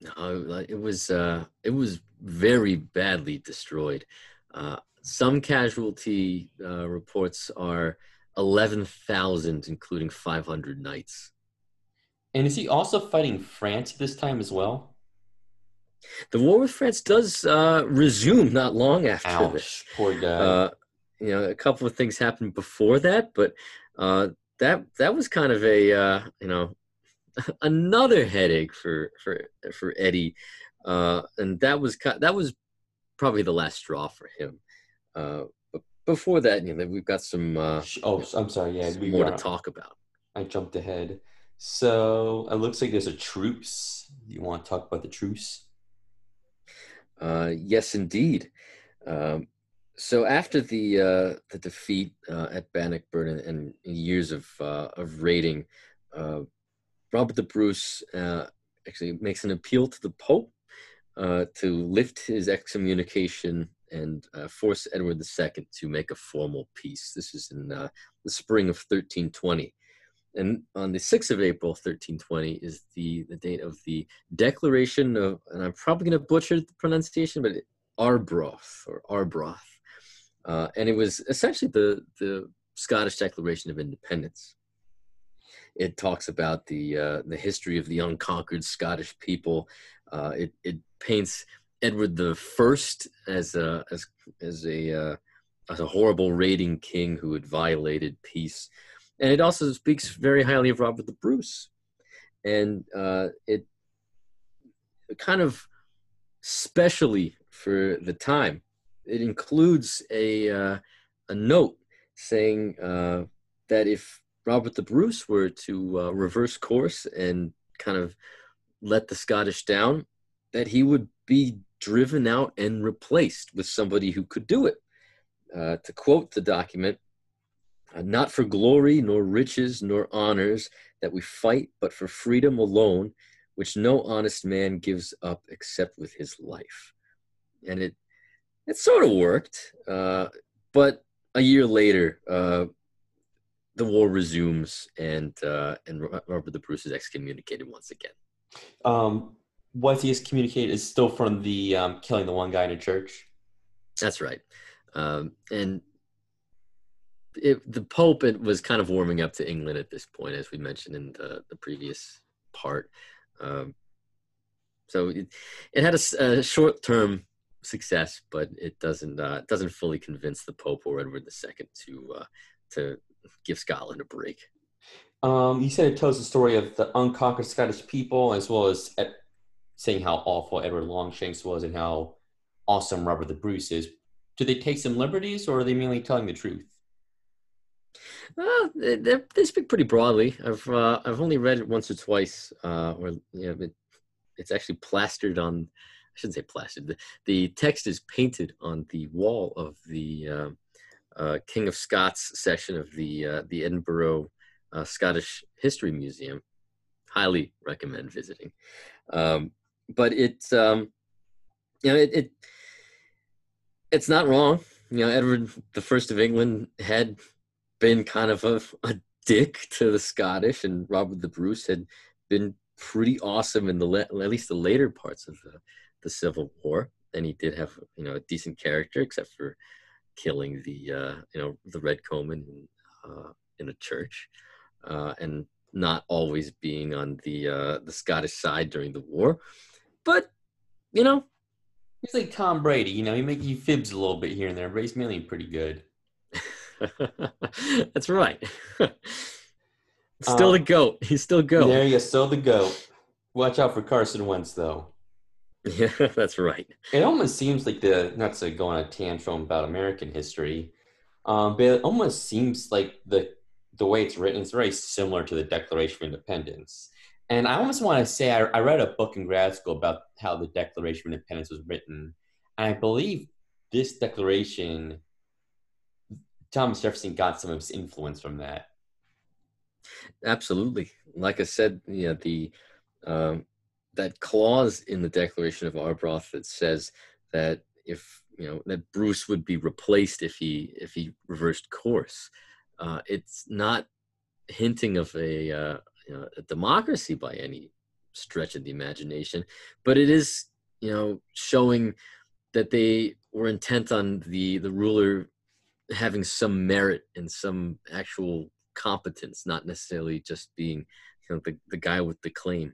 No, it was, uh, it was very badly destroyed. Uh, some casualty uh, reports are 11,000, including 500 knights. And is he also fighting France this time as well? The war with France does uh, resume not long after Ouch, this. Poor guy. Uh, you know, a couple of things happened before that, but uh, that that was kind of a uh, you know [LAUGHS] another headache for for for Eddie, uh, and that was that was probably the last straw for him. Uh, but before that, you know, we've got some. Uh, oh, I'm sorry. Yeah, we more to talk about. I jumped ahead. So it looks like there's a truce. You want to talk about the truce? Uh, yes, indeed. Um, so after the uh, the defeat uh, at Bannockburn and, and, years of uh, of raiding, uh, Robert the Bruce uh, actually makes an appeal to the Pope to lift his excommunication and force Edward II to make a formal peace. This is in the spring of 1320. And on the 6th of April, 1320, is the, the date of the declaration of, and I'm probably going to butcher the pronunciation, but Arbroath or Arbroath. Uh, and it was essentially the, the Scottish Declaration of Independence. It talks about the, uh, the history of the unconquered Scottish people. Uh, it, it paints Edward the First as a, as, as a, uh, as a horrible raiding king who had violated peace and it also speaks very highly of Robert the Bruce, and uh, it kind of specially for the time. It includes a uh, a note saying uh, that if Robert the Bruce were to uh, reverse course and kind of let the Scottish down, that he would be driven out and replaced with somebody who could do it. Uh, to quote the document, not for glory, nor riches, nor honors that we fight, but for freedom alone, which no honest man gives up except with his life. And it it sort of worked, uh, but a year later, uh, the war resumes, and uh, and Robert the Bruce is excommunicated once again. Um, was he excommunicated? Is still from the um, killing the one guy in a church. That's right, um, and it, the Pope it was kind of warming up to England at this point, as we mentioned in the, the previous part. Um, so it, it had a, a short term success, but it doesn't uh, doesn't fully convince the Pope or Edward II to uh, to give Scotland a break. Um, you said it tells the story of the unconquered Scottish people, as well as at, saying how awful Edward Longshanks was and how awesome Robert the Bruce is. Do they take some liberties, or are they mainly telling the truth? Uh, they, they speak pretty broadly. I've uh, I've only read it once or twice, uh, or you know, it, it's actually plastered on. I shouldn't say plastered. The, the text is painted on the wall of the um, uh, King of Scots section of the uh, the Edinburgh uh, Scottish History Museum. Highly recommend visiting. Um, but it's um, you know it, it it's not wrong. You know, Edward the First of England had been kind of a, a dick to the Scottish, and Robert the Bruce had been pretty awesome in the at least the later parts of the, the Civil War. And he did have you know a decent character, except for killing the uh, you know the Red Comyn uh, in a church, uh, and not always being on the uh, the Scottish side during the war. But you know, he's like Tom Brady. You know, he make he fibs a little bit here and there, but he's mainly pretty good. [LAUGHS] [LAUGHS] That's right. [LAUGHS] still um, the goat. He's still goat. There you go. Still the goat. Watch out for Carson Wentz, though. Yeah, [LAUGHS] that's right. It almost seems like the not to go on a tantrum about American history, um, but it almost seems like the the way it's written is very similar to the Declaration of Independence. And I almost want to say I, I read a book in grad school about how the Declaration of Independence was written, and I believe this declaration Thomas Jefferson got some of his influence from that. Absolutely. Like I said, know, the um, that clause in the Declaration of Arbroath that says that if you know that Bruce would be replaced if he if he reversed course, uh, it's not hinting of a, uh, you know, a democracy by any stretch of the imagination, but it is you know showing that they were intent on the the ruler having some merit and some actual competence, not necessarily just being you know the, the guy with the claim.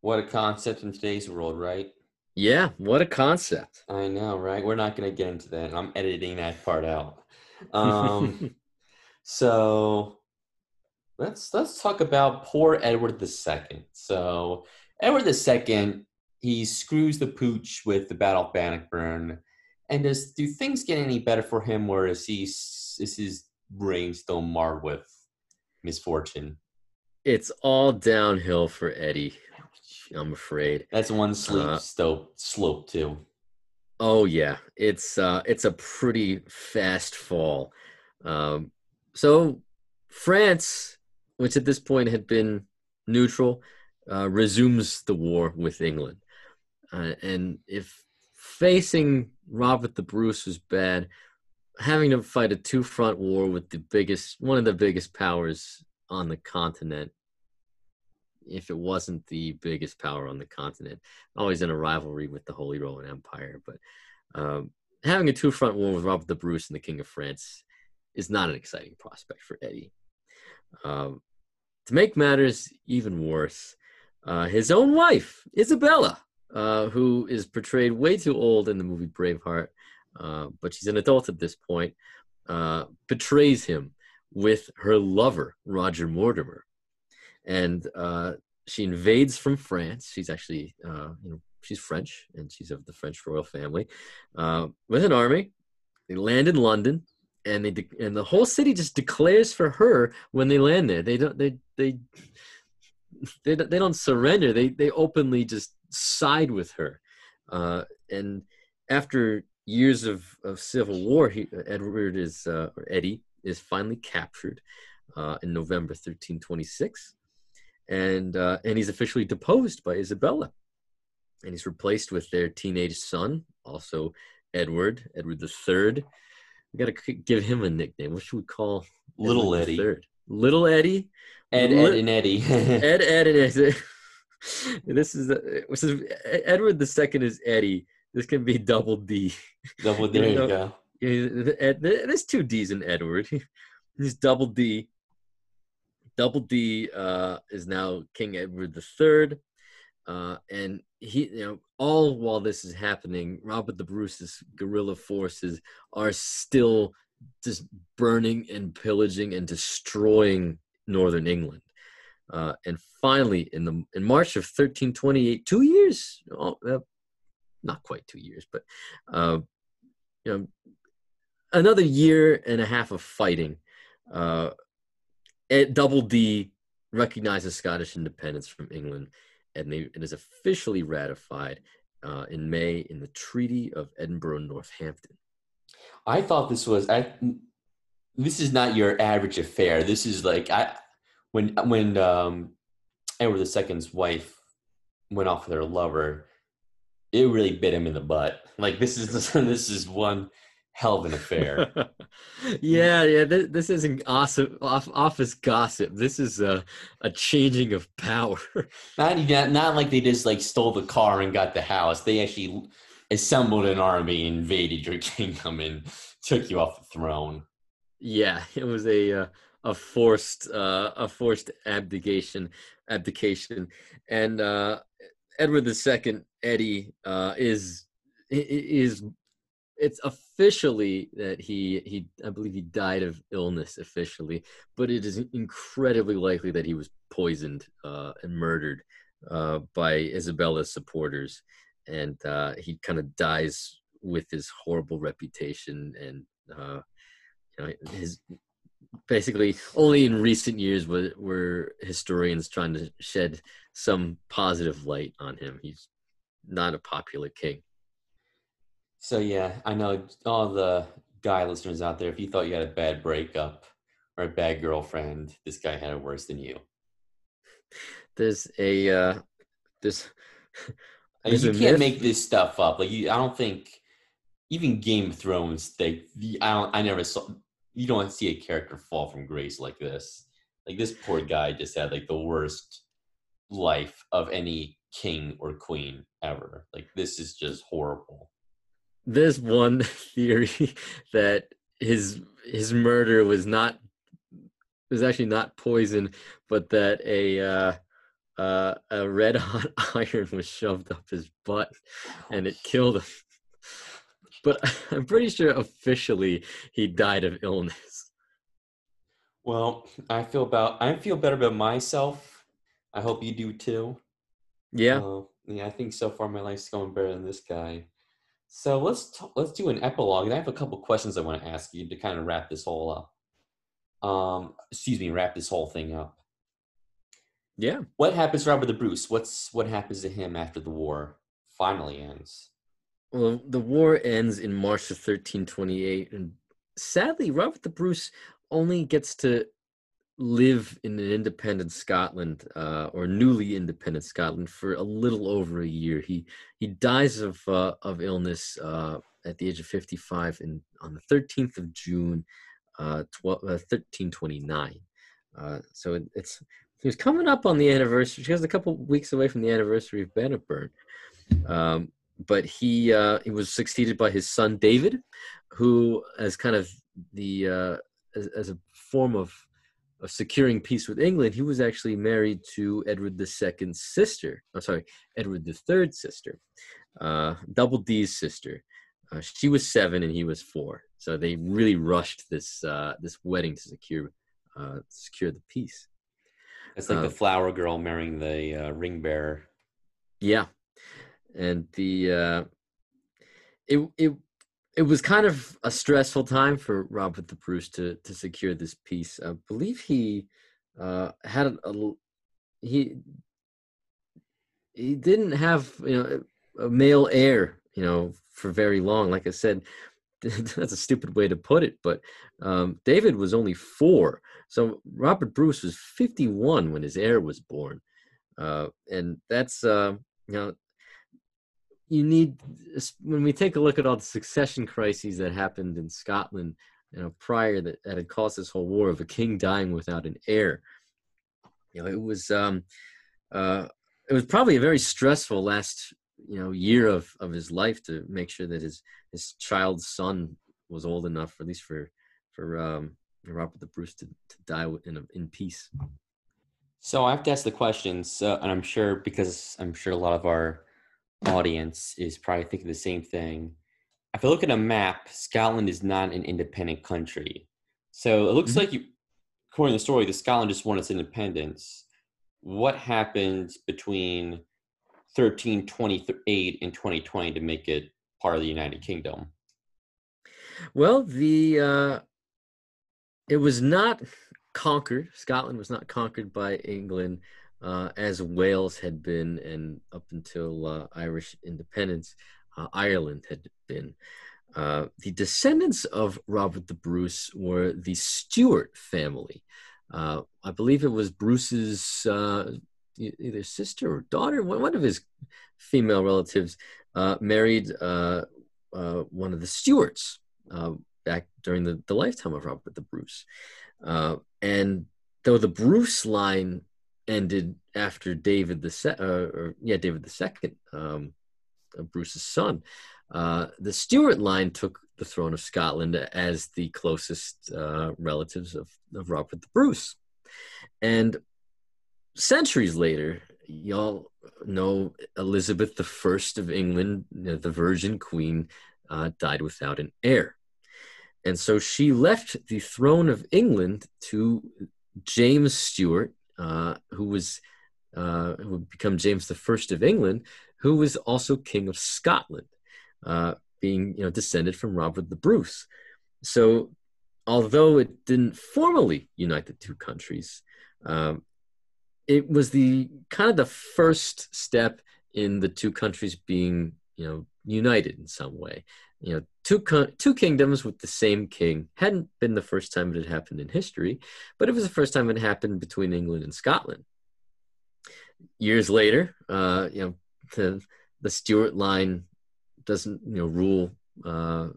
What a concept in today's world, right? Yeah, what a concept. I know, right? We're not going to get into that. I'm editing that part out. [LAUGHS] Um, so let's let's talk about poor Edward II. So Edward II, he screws the pooch with the Battle of Bannockburn and does do things get any better for him, or is he is his reign still marred with misfortune? It's all downhill for Eddie. I'm afraid. That's one slope uh, slope slope too. Oh yeah, it's uh, it's a pretty fast fall. Um, so France, which at this point had been neutral, uh, resumes the war with England, uh, and if facing Robert the Bruce was bad. Having to fight a two front war with the biggest, one of the biggest powers on the continent, if it wasn't the biggest power on the continent, always in a rivalry with the Holy Roman Empire. But um, having a two front war with Robert the Bruce and the King of France is not an exciting prospect for Eddie. Um, to make matters even worse, uh, his own wife, Isabella, uh, who is portrayed way too old in the movie Braveheart, uh, but she's an adult at this point, uh, betrays him with her lover, Roger Mortimer. And uh, she invades from France. She's actually, uh, you know, she's French and she's of the French royal family, with an army. They land in London, and they de- and the whole city just declares for her when they land there. They don't they they they, they don't surrender. They they openly just side with her, uh, and after years of, of civil war, he, Edward is uh, or Eddie is finally captured uh, in November 1326, and uh, and he's officially deposed by Isabella, and he's replaced with their teenage son, also Edward, Edward Third. We got to give him a nickname. What should we call Little Edward Eddie. Third? Little Eddie. Ed, Ed, and Eddie. [LAUGHS] Ed, Ed, and Ed. [LAUGHS] [LAUGHS] this is the, this is Edward the Second is Eddie. This can be [LAUGHS] double D. Double, there You you know, go. Yeah, there's two D's in Edward. [LAUGHS] He's double D. Double D uh, is now King Edward the Third, uh, and he, you know, all while this is happening, Robert the Bruce's guerrilla forces are still just burning and pillaging and destroying northern England. Uh, and finally, in the in March of 1328, two years, oh, uh, not quite two years, but uh, you know, another year and a half of fighting. Uh, Double D recognizes Scottish independence from England, and they, it is officially ratified uh, in May in the Treaty of Edinburgh Northampton. I thought this was I. This is not your average affair. This is like I when when um, Edward II's wife went off with her lover. It really bit him in the butt. Like this is [LAUGHS] this is one hell of an affair. [LAUGHS] yeah, yeah. This, this isn't awesome off, office gossip. This is a, a changing of power. [LAUGHS] not even not like they just like stole the car and got the house. They actually assembled an army, invaded your kingdom, and took you off the throne. yeah, it was a uh, a forced uh, a forced abdication abdication, and uh, Edward II, Eddie, uh, is is it's officially that he he I believe he died of illness officially, but it is incredibly likely that he was poisoned uh, and murdered uh, by Isabella's supporters, and uh, he kind of dies with his horrible reputation and uh, you know his basically only in recent years were, were historians trying to shed some positive light on him. He's not a popular king. So yeah, I know all the guy listeners out there. If you thought you had a bad breakup or a bad girlfriend, this guy had it worse than you. There's a uh, this. Like, you can't myth- make this stuff up. Like you, I don't think even Game of Thrones. They, the- I don't. I never saw. You don't see a character fall from grace like this. Like this poor guy just had like the worst life of any king or queen ever. Like this is just horrible. There's one [LAUGHS] theory that his his murder was not was actually not poison, but that a uh, uh, a red hot [LAUGHS] iron was shoved up his butt and it killed him. But [LAUGHS] I'm pretty sure officially he died of illness. Well, I feel about. I feel better about myself. I hope you do too. Yeah. Uh, yeah, I think so far my life's going better than this guy. So let's t- let's do an epilogue. And I have a couple questions I want to ask you to kind of wrap this whole up. Um, excuse me, wrap this whole thing up. Yeah. What happens to Robert the Bruce? What's what happens to him after the war finally ends? Well, the war ends in March of 1328, and sadly, Robert the Bruce only gets to live in an independent Scotland uh, or newly independent Scotland for a little over a year. He he dies of uh, of illness uh, at the age of 55 in on the 13th of June, uh, 12, uh, 1329. Uh, so it, it's he was coming up on the anniversary. He was a couple weeks away from the anniversary of Bannockburn. Um, but he uh, he was succeeded by his son David, who as kind of the uh, as, as a form of of securing peace with England, he was actually married to Edward II's sister. I'm sorry, Edward III's sister, uh, Double D's sister. Uh, she was seven and he was four, so they really rushed this uh, this wedding to secure uh, secure the peace. It's like the flower girl marrying the uh, ring bearer. Yeah. And the uh, it it it was kind of a stressful time for Robert the Bruce to to secure this peace. I believe he uh, had a, a he he didn't have you know a male heir you know for very long. Like I said, [LAUGHS] that's a stupid way to put it, but um, David was only four, so Robert Bruce was fifty one when his heir was born, uh, and that's uh, you know you need when we take a look at all the succession crises that happened in Scotland, you know, prior that, that had caused this whole war of a king dying without an heir. You know, it was um, uh, it was probably a very stressful last you know year of of his life to make sure that his his child's son was old enough, at least for for um, Robert the Bruce to, to die in a, in peace. So I have to ask the questions, and I'm sure because I'm sure a lot of our audience is probably thinking the same thing. If I look at a map, Scotland is not an independent country. So it looks mm-hmm. like you, according to the story, the Scotland just won its independence. What happened between 1328 and 2020 to make it part of the United Kingdom? Well, the uh, it was not conquered. Scotland was not conquered by England uh, as Wales had been, and up until uh, Irish independence, uh, Ireland had been. Uh, the descendants of Robert the Bruce were the Stuart family. Uh, I believe it was Bruce's uh, either sister or daughter, one of his female relatives, married one of the Stuarts back during the, the lifetime of Robert the Bruce. and though the Bruce line ended after David the se- uh, or yeah David the second, um, Bruce's son. Uh, the Stuart line took the throne of Scotland as the closest uh, relatives of, of Robert the Bruce, and centuries later, y'all know Elizabeth the First of England, the Virgin Queen, uh, died without an heir. And so she left the throne of England to James Stuart, uh, who was uh, who would become James the First of England, who was also King of Scotland, uh, being you know descended from Robert the Bruce. So, although it didn't formally unite the two countries, um, it was the kind of the first step in the two countries being you know united in some way. You know, two two kingdoms with the same king hadn't been the first time it had happened in history, but it was the first time it happened between England and Scotland. Years later, uh, you know, the the Stuart line doesn't you know rule uh,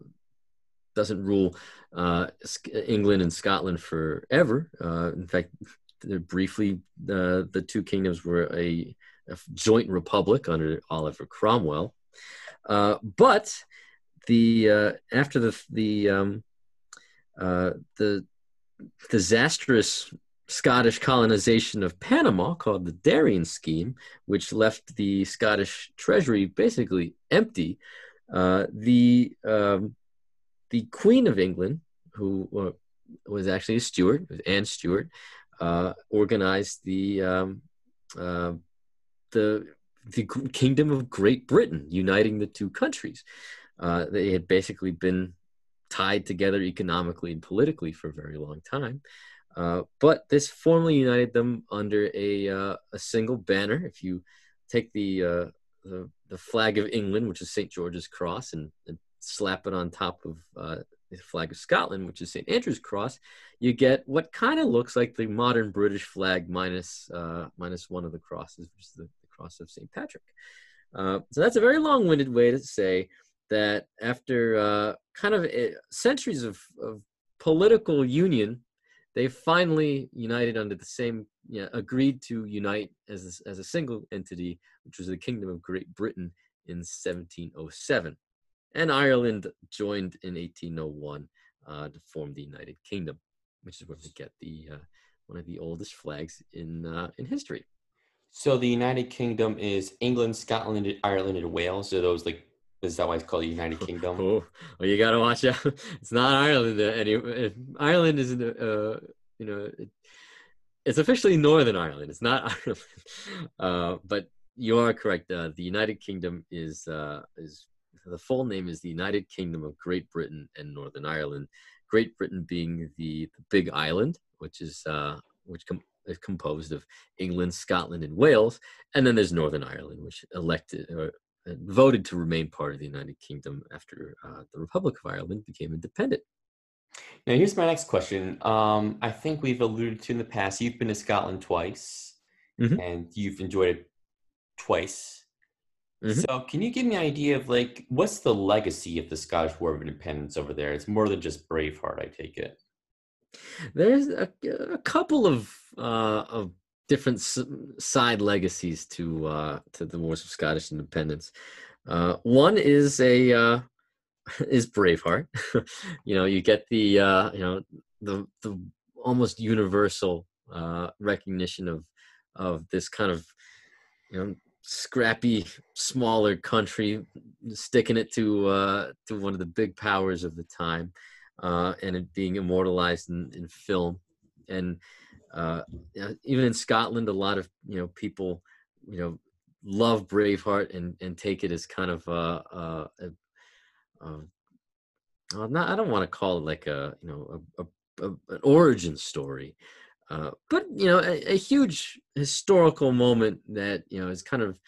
doesn't rule uh, England and Scotland forever. Uh, in fact, briefly, uh, the two kingdoms were a, a, joint republic under Oliver Cromwell. Uh, but the uh, after the the um, uh, the disastrous Scottish colonization of Panama, called the Darien Scheme, which left the Scottish treasury basically empty, uh, the um, the Queen of England, who uh, was actually a Stuart, Anne Stuart, uh, organized the um, uh, the the Kingdom of Great Britain, uniting the two countries. Uh, they had basically been tied together economically and politically for a very long time. Uh, but this formally united them under a, uh, a single banner. If you take the, uh, the, the flag of England, which is St. George's Cross, and, and slap it on top of uh, the flag of Scotland, which is St. Andrew's Cross, you get what kind of looks like the modern British flag minus, uh, minus one of the crosses, which is the, the cross of St. Patrick. so that's a very long-winded way to say that after uh, kind of centuries of, of, political union, they finally united under the same, you know, agreed to unite as a, as a single entity, which was the Kingdom of Great Britain in 1707. And Ireland joined in 1801 uh, to form the United Kingdom, which is where we get the uh, one of the oldest flags in uh, in history. So the United Kingdom is England, Scotland, Ireland, and Wales. Are those like is that why it's called the United Kingdom? [LAUGHS] Oh, well, you got to watch out. [LAUGHS] It's not Ireland. Any Ireland is, uh, you know, it, it's officially Northern Ireland. It's not [LAUGHS] Ireland. Uh, but you are correct. Uh, the United Kingdom is uh, is the full name is the United Kingdom of Great Britain and Northern Ireland. Great Britain being the, the big island, which is uh, which com- is composed of England, Scotland, and Wales, and then there's Northern Ireland, which elected or uh, voted to remain part of the United Kingdom after uh, the Republic of Ireland became independent. Now, here's my next question. Um, I think we've alluded to in the past, you've been to Scotland twice Mhm. and you've enjoyed it twice. Mhm. So, can you give me an idea of like what's the legacy of the Scottish War of Independence over there? It's more than just Braveheart, I take it. There's a, a couple of uh, of different side legacies to uh, to the Wars of Scottish Independence. Uh, one is a uh, [LAUGHS] is Braveheart. [LAUGHS] you know, you get the uh, you know the the almost universal uh, recognition of of this kind of you know scrappy smaller country sticking it to uh, to one of the big powers of the time and it being immortalized in, in film. And uh, even in Scotland, a lot of you know people you know love Braveheart and and take it as kind of a, a, a, a uh, not I don't want to call it like a you know a, a, a an origin story, uh, but you know a, a huge historical moment that you know is kind of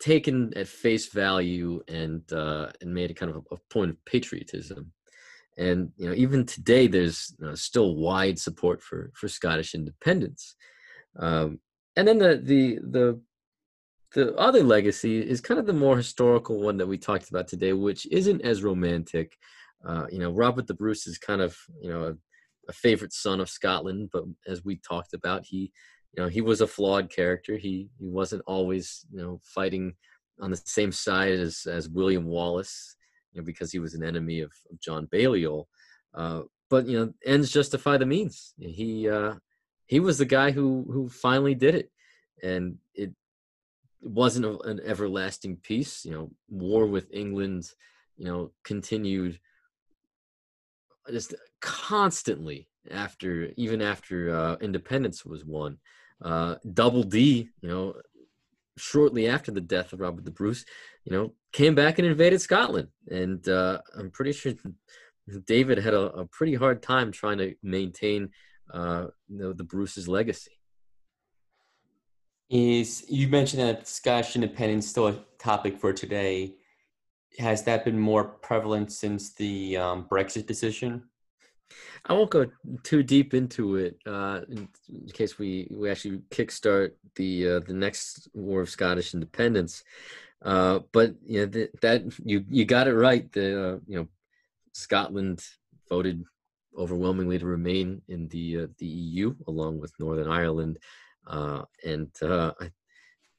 taken at face value and uh, and made a kind of a, a point of patriotism and you know even today there's uh, still wide support for for Scottish independence. Um, and then the the the the other legacy is kind of the more historical one that we talked about today which isn't as romantic. Uh, you know Robert the Bruce is kind of you know a, a favorite son of Scotland but as we talked about he you know he was a flawed character. He he wasn't always you know fighting on the same side as as William Wallace you know, because he was an enemy of, of John Balliol. Uh, but you know, ends justify the means. He uh, he was the guy who who finally did it, and it wasn't a, an everlasting peace. You know, war with England, you know, continued just constantly after even after uh, independence was won. Uh, Double D, you know, shortly after the death of Robert the Bruce, you know, came back and invaded Scotland. And uh, I'm pretty sure David had a, a, pretty hard time trying to maintain uh, the Bruce's legacy. Is you mentioned that Scottish independence still a topic for today? Has that been more prevalent since the um, Brexit decision? I won't go too deep into it uh, in, case we, we actually kickstart the uh, the next War of Scottish Independence. Uh, but you know th- that you you got it right. The uh, you know Scotland voted overwhelmingly to remain in the uh, the EU along with Northern Ireland, uh, and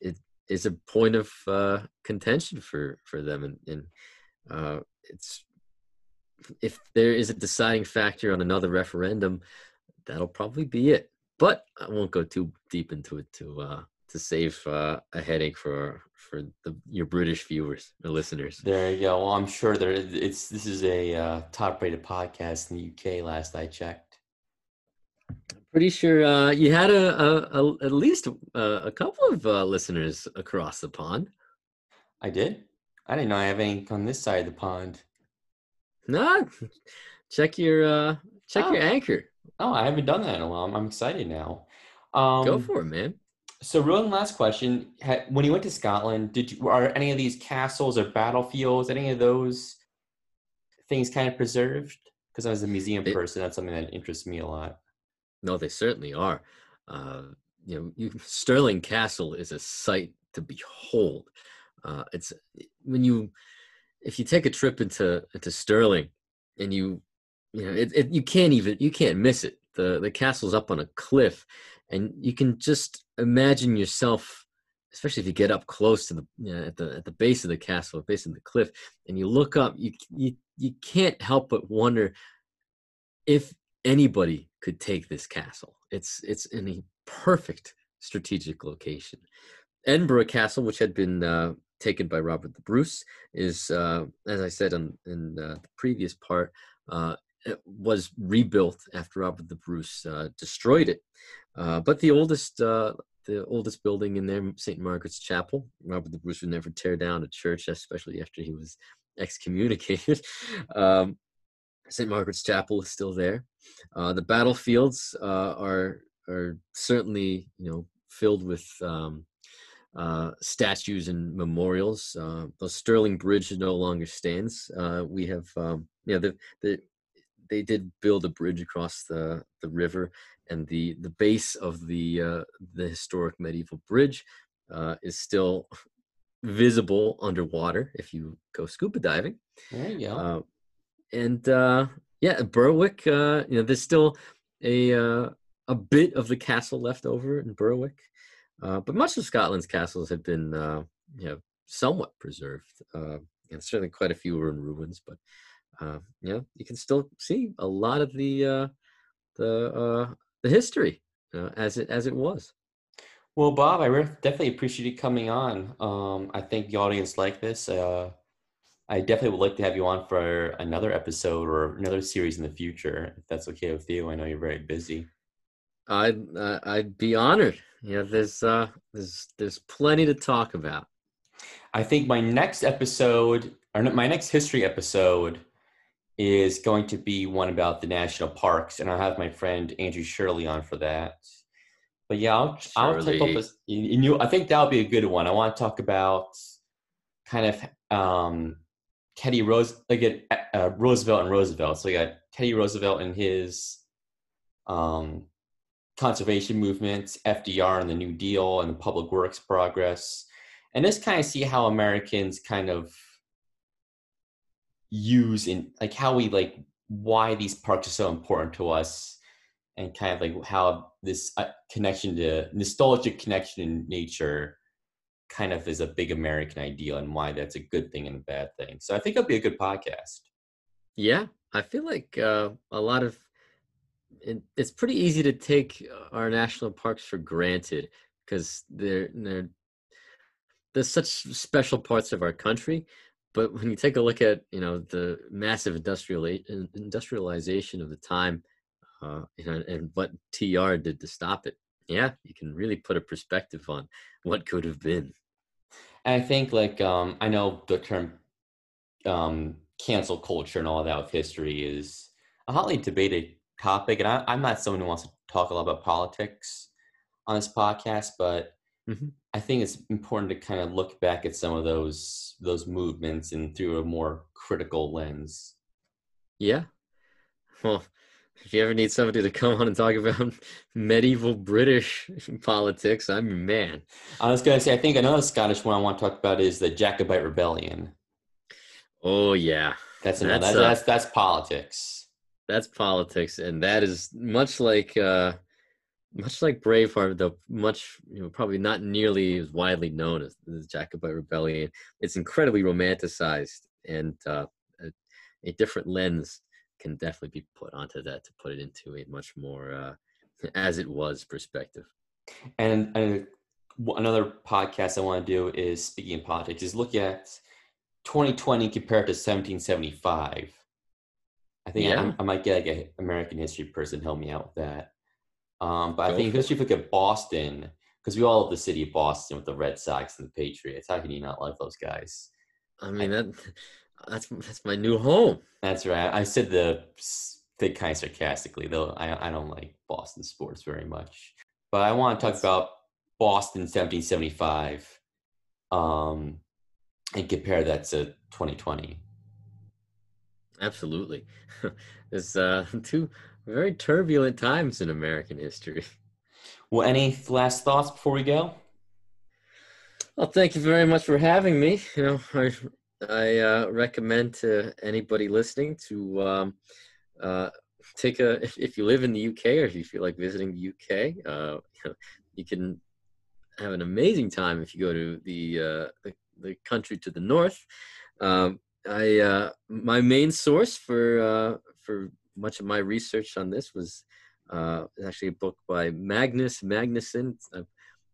it is a point of contention for for them, and, and it's if there is a deciding factor on another referendum, that'll probably be it. But I won't go too deep into it to uh, to save uh, a headache for for the, your British viewers or listeners. There you go. Well, I'm sure there it's this is a uh, top rated podcast in the UK. Last I checked. I'm Pretty sure uh, you had a, a, a at least a, a couple of uh, listeners across the pond. I did. I didn't know I have any on this side of the pond. No, check your uh check oh. your anchor. Oh, I haven't done that in a while. I'm excited now. Um, Go for it, man. So, real last question: When you went to Scotland, did you are any of these castles or battlefields, any of those things kind of preserved? Because I was a museum person, that's something that interests me a lot. No, they certainly are. Uh, you know, you, Stirling Castle is a sight to behold. Uh, it's when you if you take a trip into into Stirling and you you know it, it, you can't even you can't miss it. The the castle's up on a cliff, and you can just imagine yourself, especially if you get up close to the you know, at the at the base of the castle, base of the cliff, and you look up. You you you can't help but wonder if anybody could take this castle. It's it's in a perfect strategic location. Edinburgh Castle, which had been uh, taken by Robert the Bruce is, uh, as I said in, in uh, the previous part, uh, was rebuilt after Robert the Bruce uh, destroyed it. Uh, but the oldest, uh, the oldest building in there, St. Margaret's Chapel. Robert the Bruce would never tear down a church, especially after he was excommunicated. [LAUGHS] um, St. Margaret's Chapel is still there. The battlefields are are certainly you know filled with um, uh, statues and memorials. Uh, the Stirling Bridge no longer stands. Uh, we have um, you know the, the they did build a bridge across the the river, and the the base of the uh, the historic medieval bridge is still visible underwater if you go scuba diving. There you go and uh, yeah, Berwick. Uh, you know, there's still a uh, a bit of the castle left over in Berwick, uh, but much of Scotland's castles have been uh, you know somewhat preserved, uh, and certainly quite a few are in ruins. But uh, yeah, you can still see a lot of the uh, the uh, the history uh, as it as it was. Well, Bob, I definitely appreciate you coming on. Um, I think the audience like this. Uh, I definitely would like to have you on for another episode or another series in the future, if that's okay with you. I know you're very busy. I'd uh, I'd be honored. Yeah, there's uh there's there's plenty to talk about. I think my next episode or my next history episode is going to be one about the national parks, and I'll have my friend Andrew Shirley on for that. But yeah, I'll, I'll take up a, you, you, I think that'll be a good one. I want to talk about kind of um, Teddy Rose, like uh, Roosevelt and Roosevelt. So you got Teddy Roosevelt and his um, conservation movements, FDR and the New Deal and the public works progress, and just kind of see how Americans kind of use in like how we like why these parks are so important to us and kind of like how this uh, connection to nostalgic connection in nature kind of is a big American ideal and why that's a good thing and a bad thing. So I think it'll be a good podcast. Yeah, I feel like uh, a lot of it, it's pretty easy to take our national parks for granted because they're they're there's such special parts of our country. But when you take a look at you know the massive industrial industrialization of the time, uh, you know, and what TR did to stop it, yeah, you can really put a perspective on what could have been. And I think like um, I know the term um, cancel culture and all that with history is a hotly debated topic, and I, am not someone who wants to talk a lot about politics on this podcast, but mm-hmm. I think it's important to kind of look back at some of those those movements and through a more critical lens. Yeah. Well, if you ever need somebody to come on and talk about [LAUGHS] medieval British [LAUGHS] politics, I'm your man. I was going to say, I think another Scottish one I want to talk about is the Jacobite Rebellion. Oh yeah, that's another, that's, that's, uh, that's that's politics. That's politics, and that is much like uh, much like Braveheart, though much you know probably not nearly as widely known as the Jacobite Rebellion. It's incredibly romanticized and uh, a, a different lens can definitely be put onto that to put it into a much more uh, [LAUGHS] as it was perspective. And, another podcast I want to do is speaking of politics is look at 2020 compared to 1775. I think yeah. I, I, might get like an American history person help me out with that. Um, but Go I think especially if you look at Boston, because we all love the city of Boston with the Red Sox and the Patriots. How can you not love those guys? I mean that that's that's my new home. That's right. I said the thing kind of sarcastically, though. I I don't like Boston sports very much, but I want to talk about Boston 1775, um, and compare that to 2020. Absolutely, [LAUGHS] it's uh, [LAUGHS] two very turbulent times in American history. Well, any last thoughts before we go? Well, thank you very much for having me. You know, I I uh, recommend to anybody listening to um, uh, take a if, if, you live in the UK or if you feel like visiting the UK, uh, [LAUGHS] you can have an amazing time if you go to the uh, the, the, country to the north. Um, I uh, my main source for uh, for much of my research on this was uh, actually a book by Magnus Magnusson. I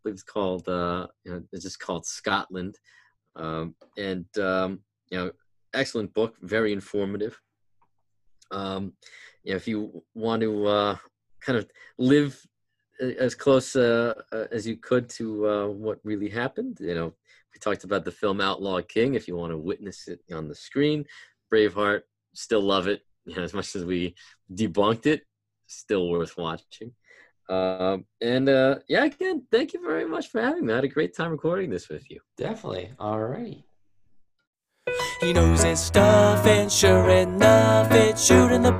believe it's called uh, you know, it's just called Scotland um, and um, you know, excellent book, very informative. Um, you know, if you want to uh, kind of live as close uh, uh, as you could to uh, what really happened. You know, we talked about the film Outlaw King. If you want to witness it on the screen, Braveheart, still love it. [LAUGHS] You know, as much as we debunked it, still worth watching. Um, and uh, yeah, again, thank you very much for having me. I had a great time recording this with you. Definitely. All right. He knows his stuff, and sure enough, it's shooting the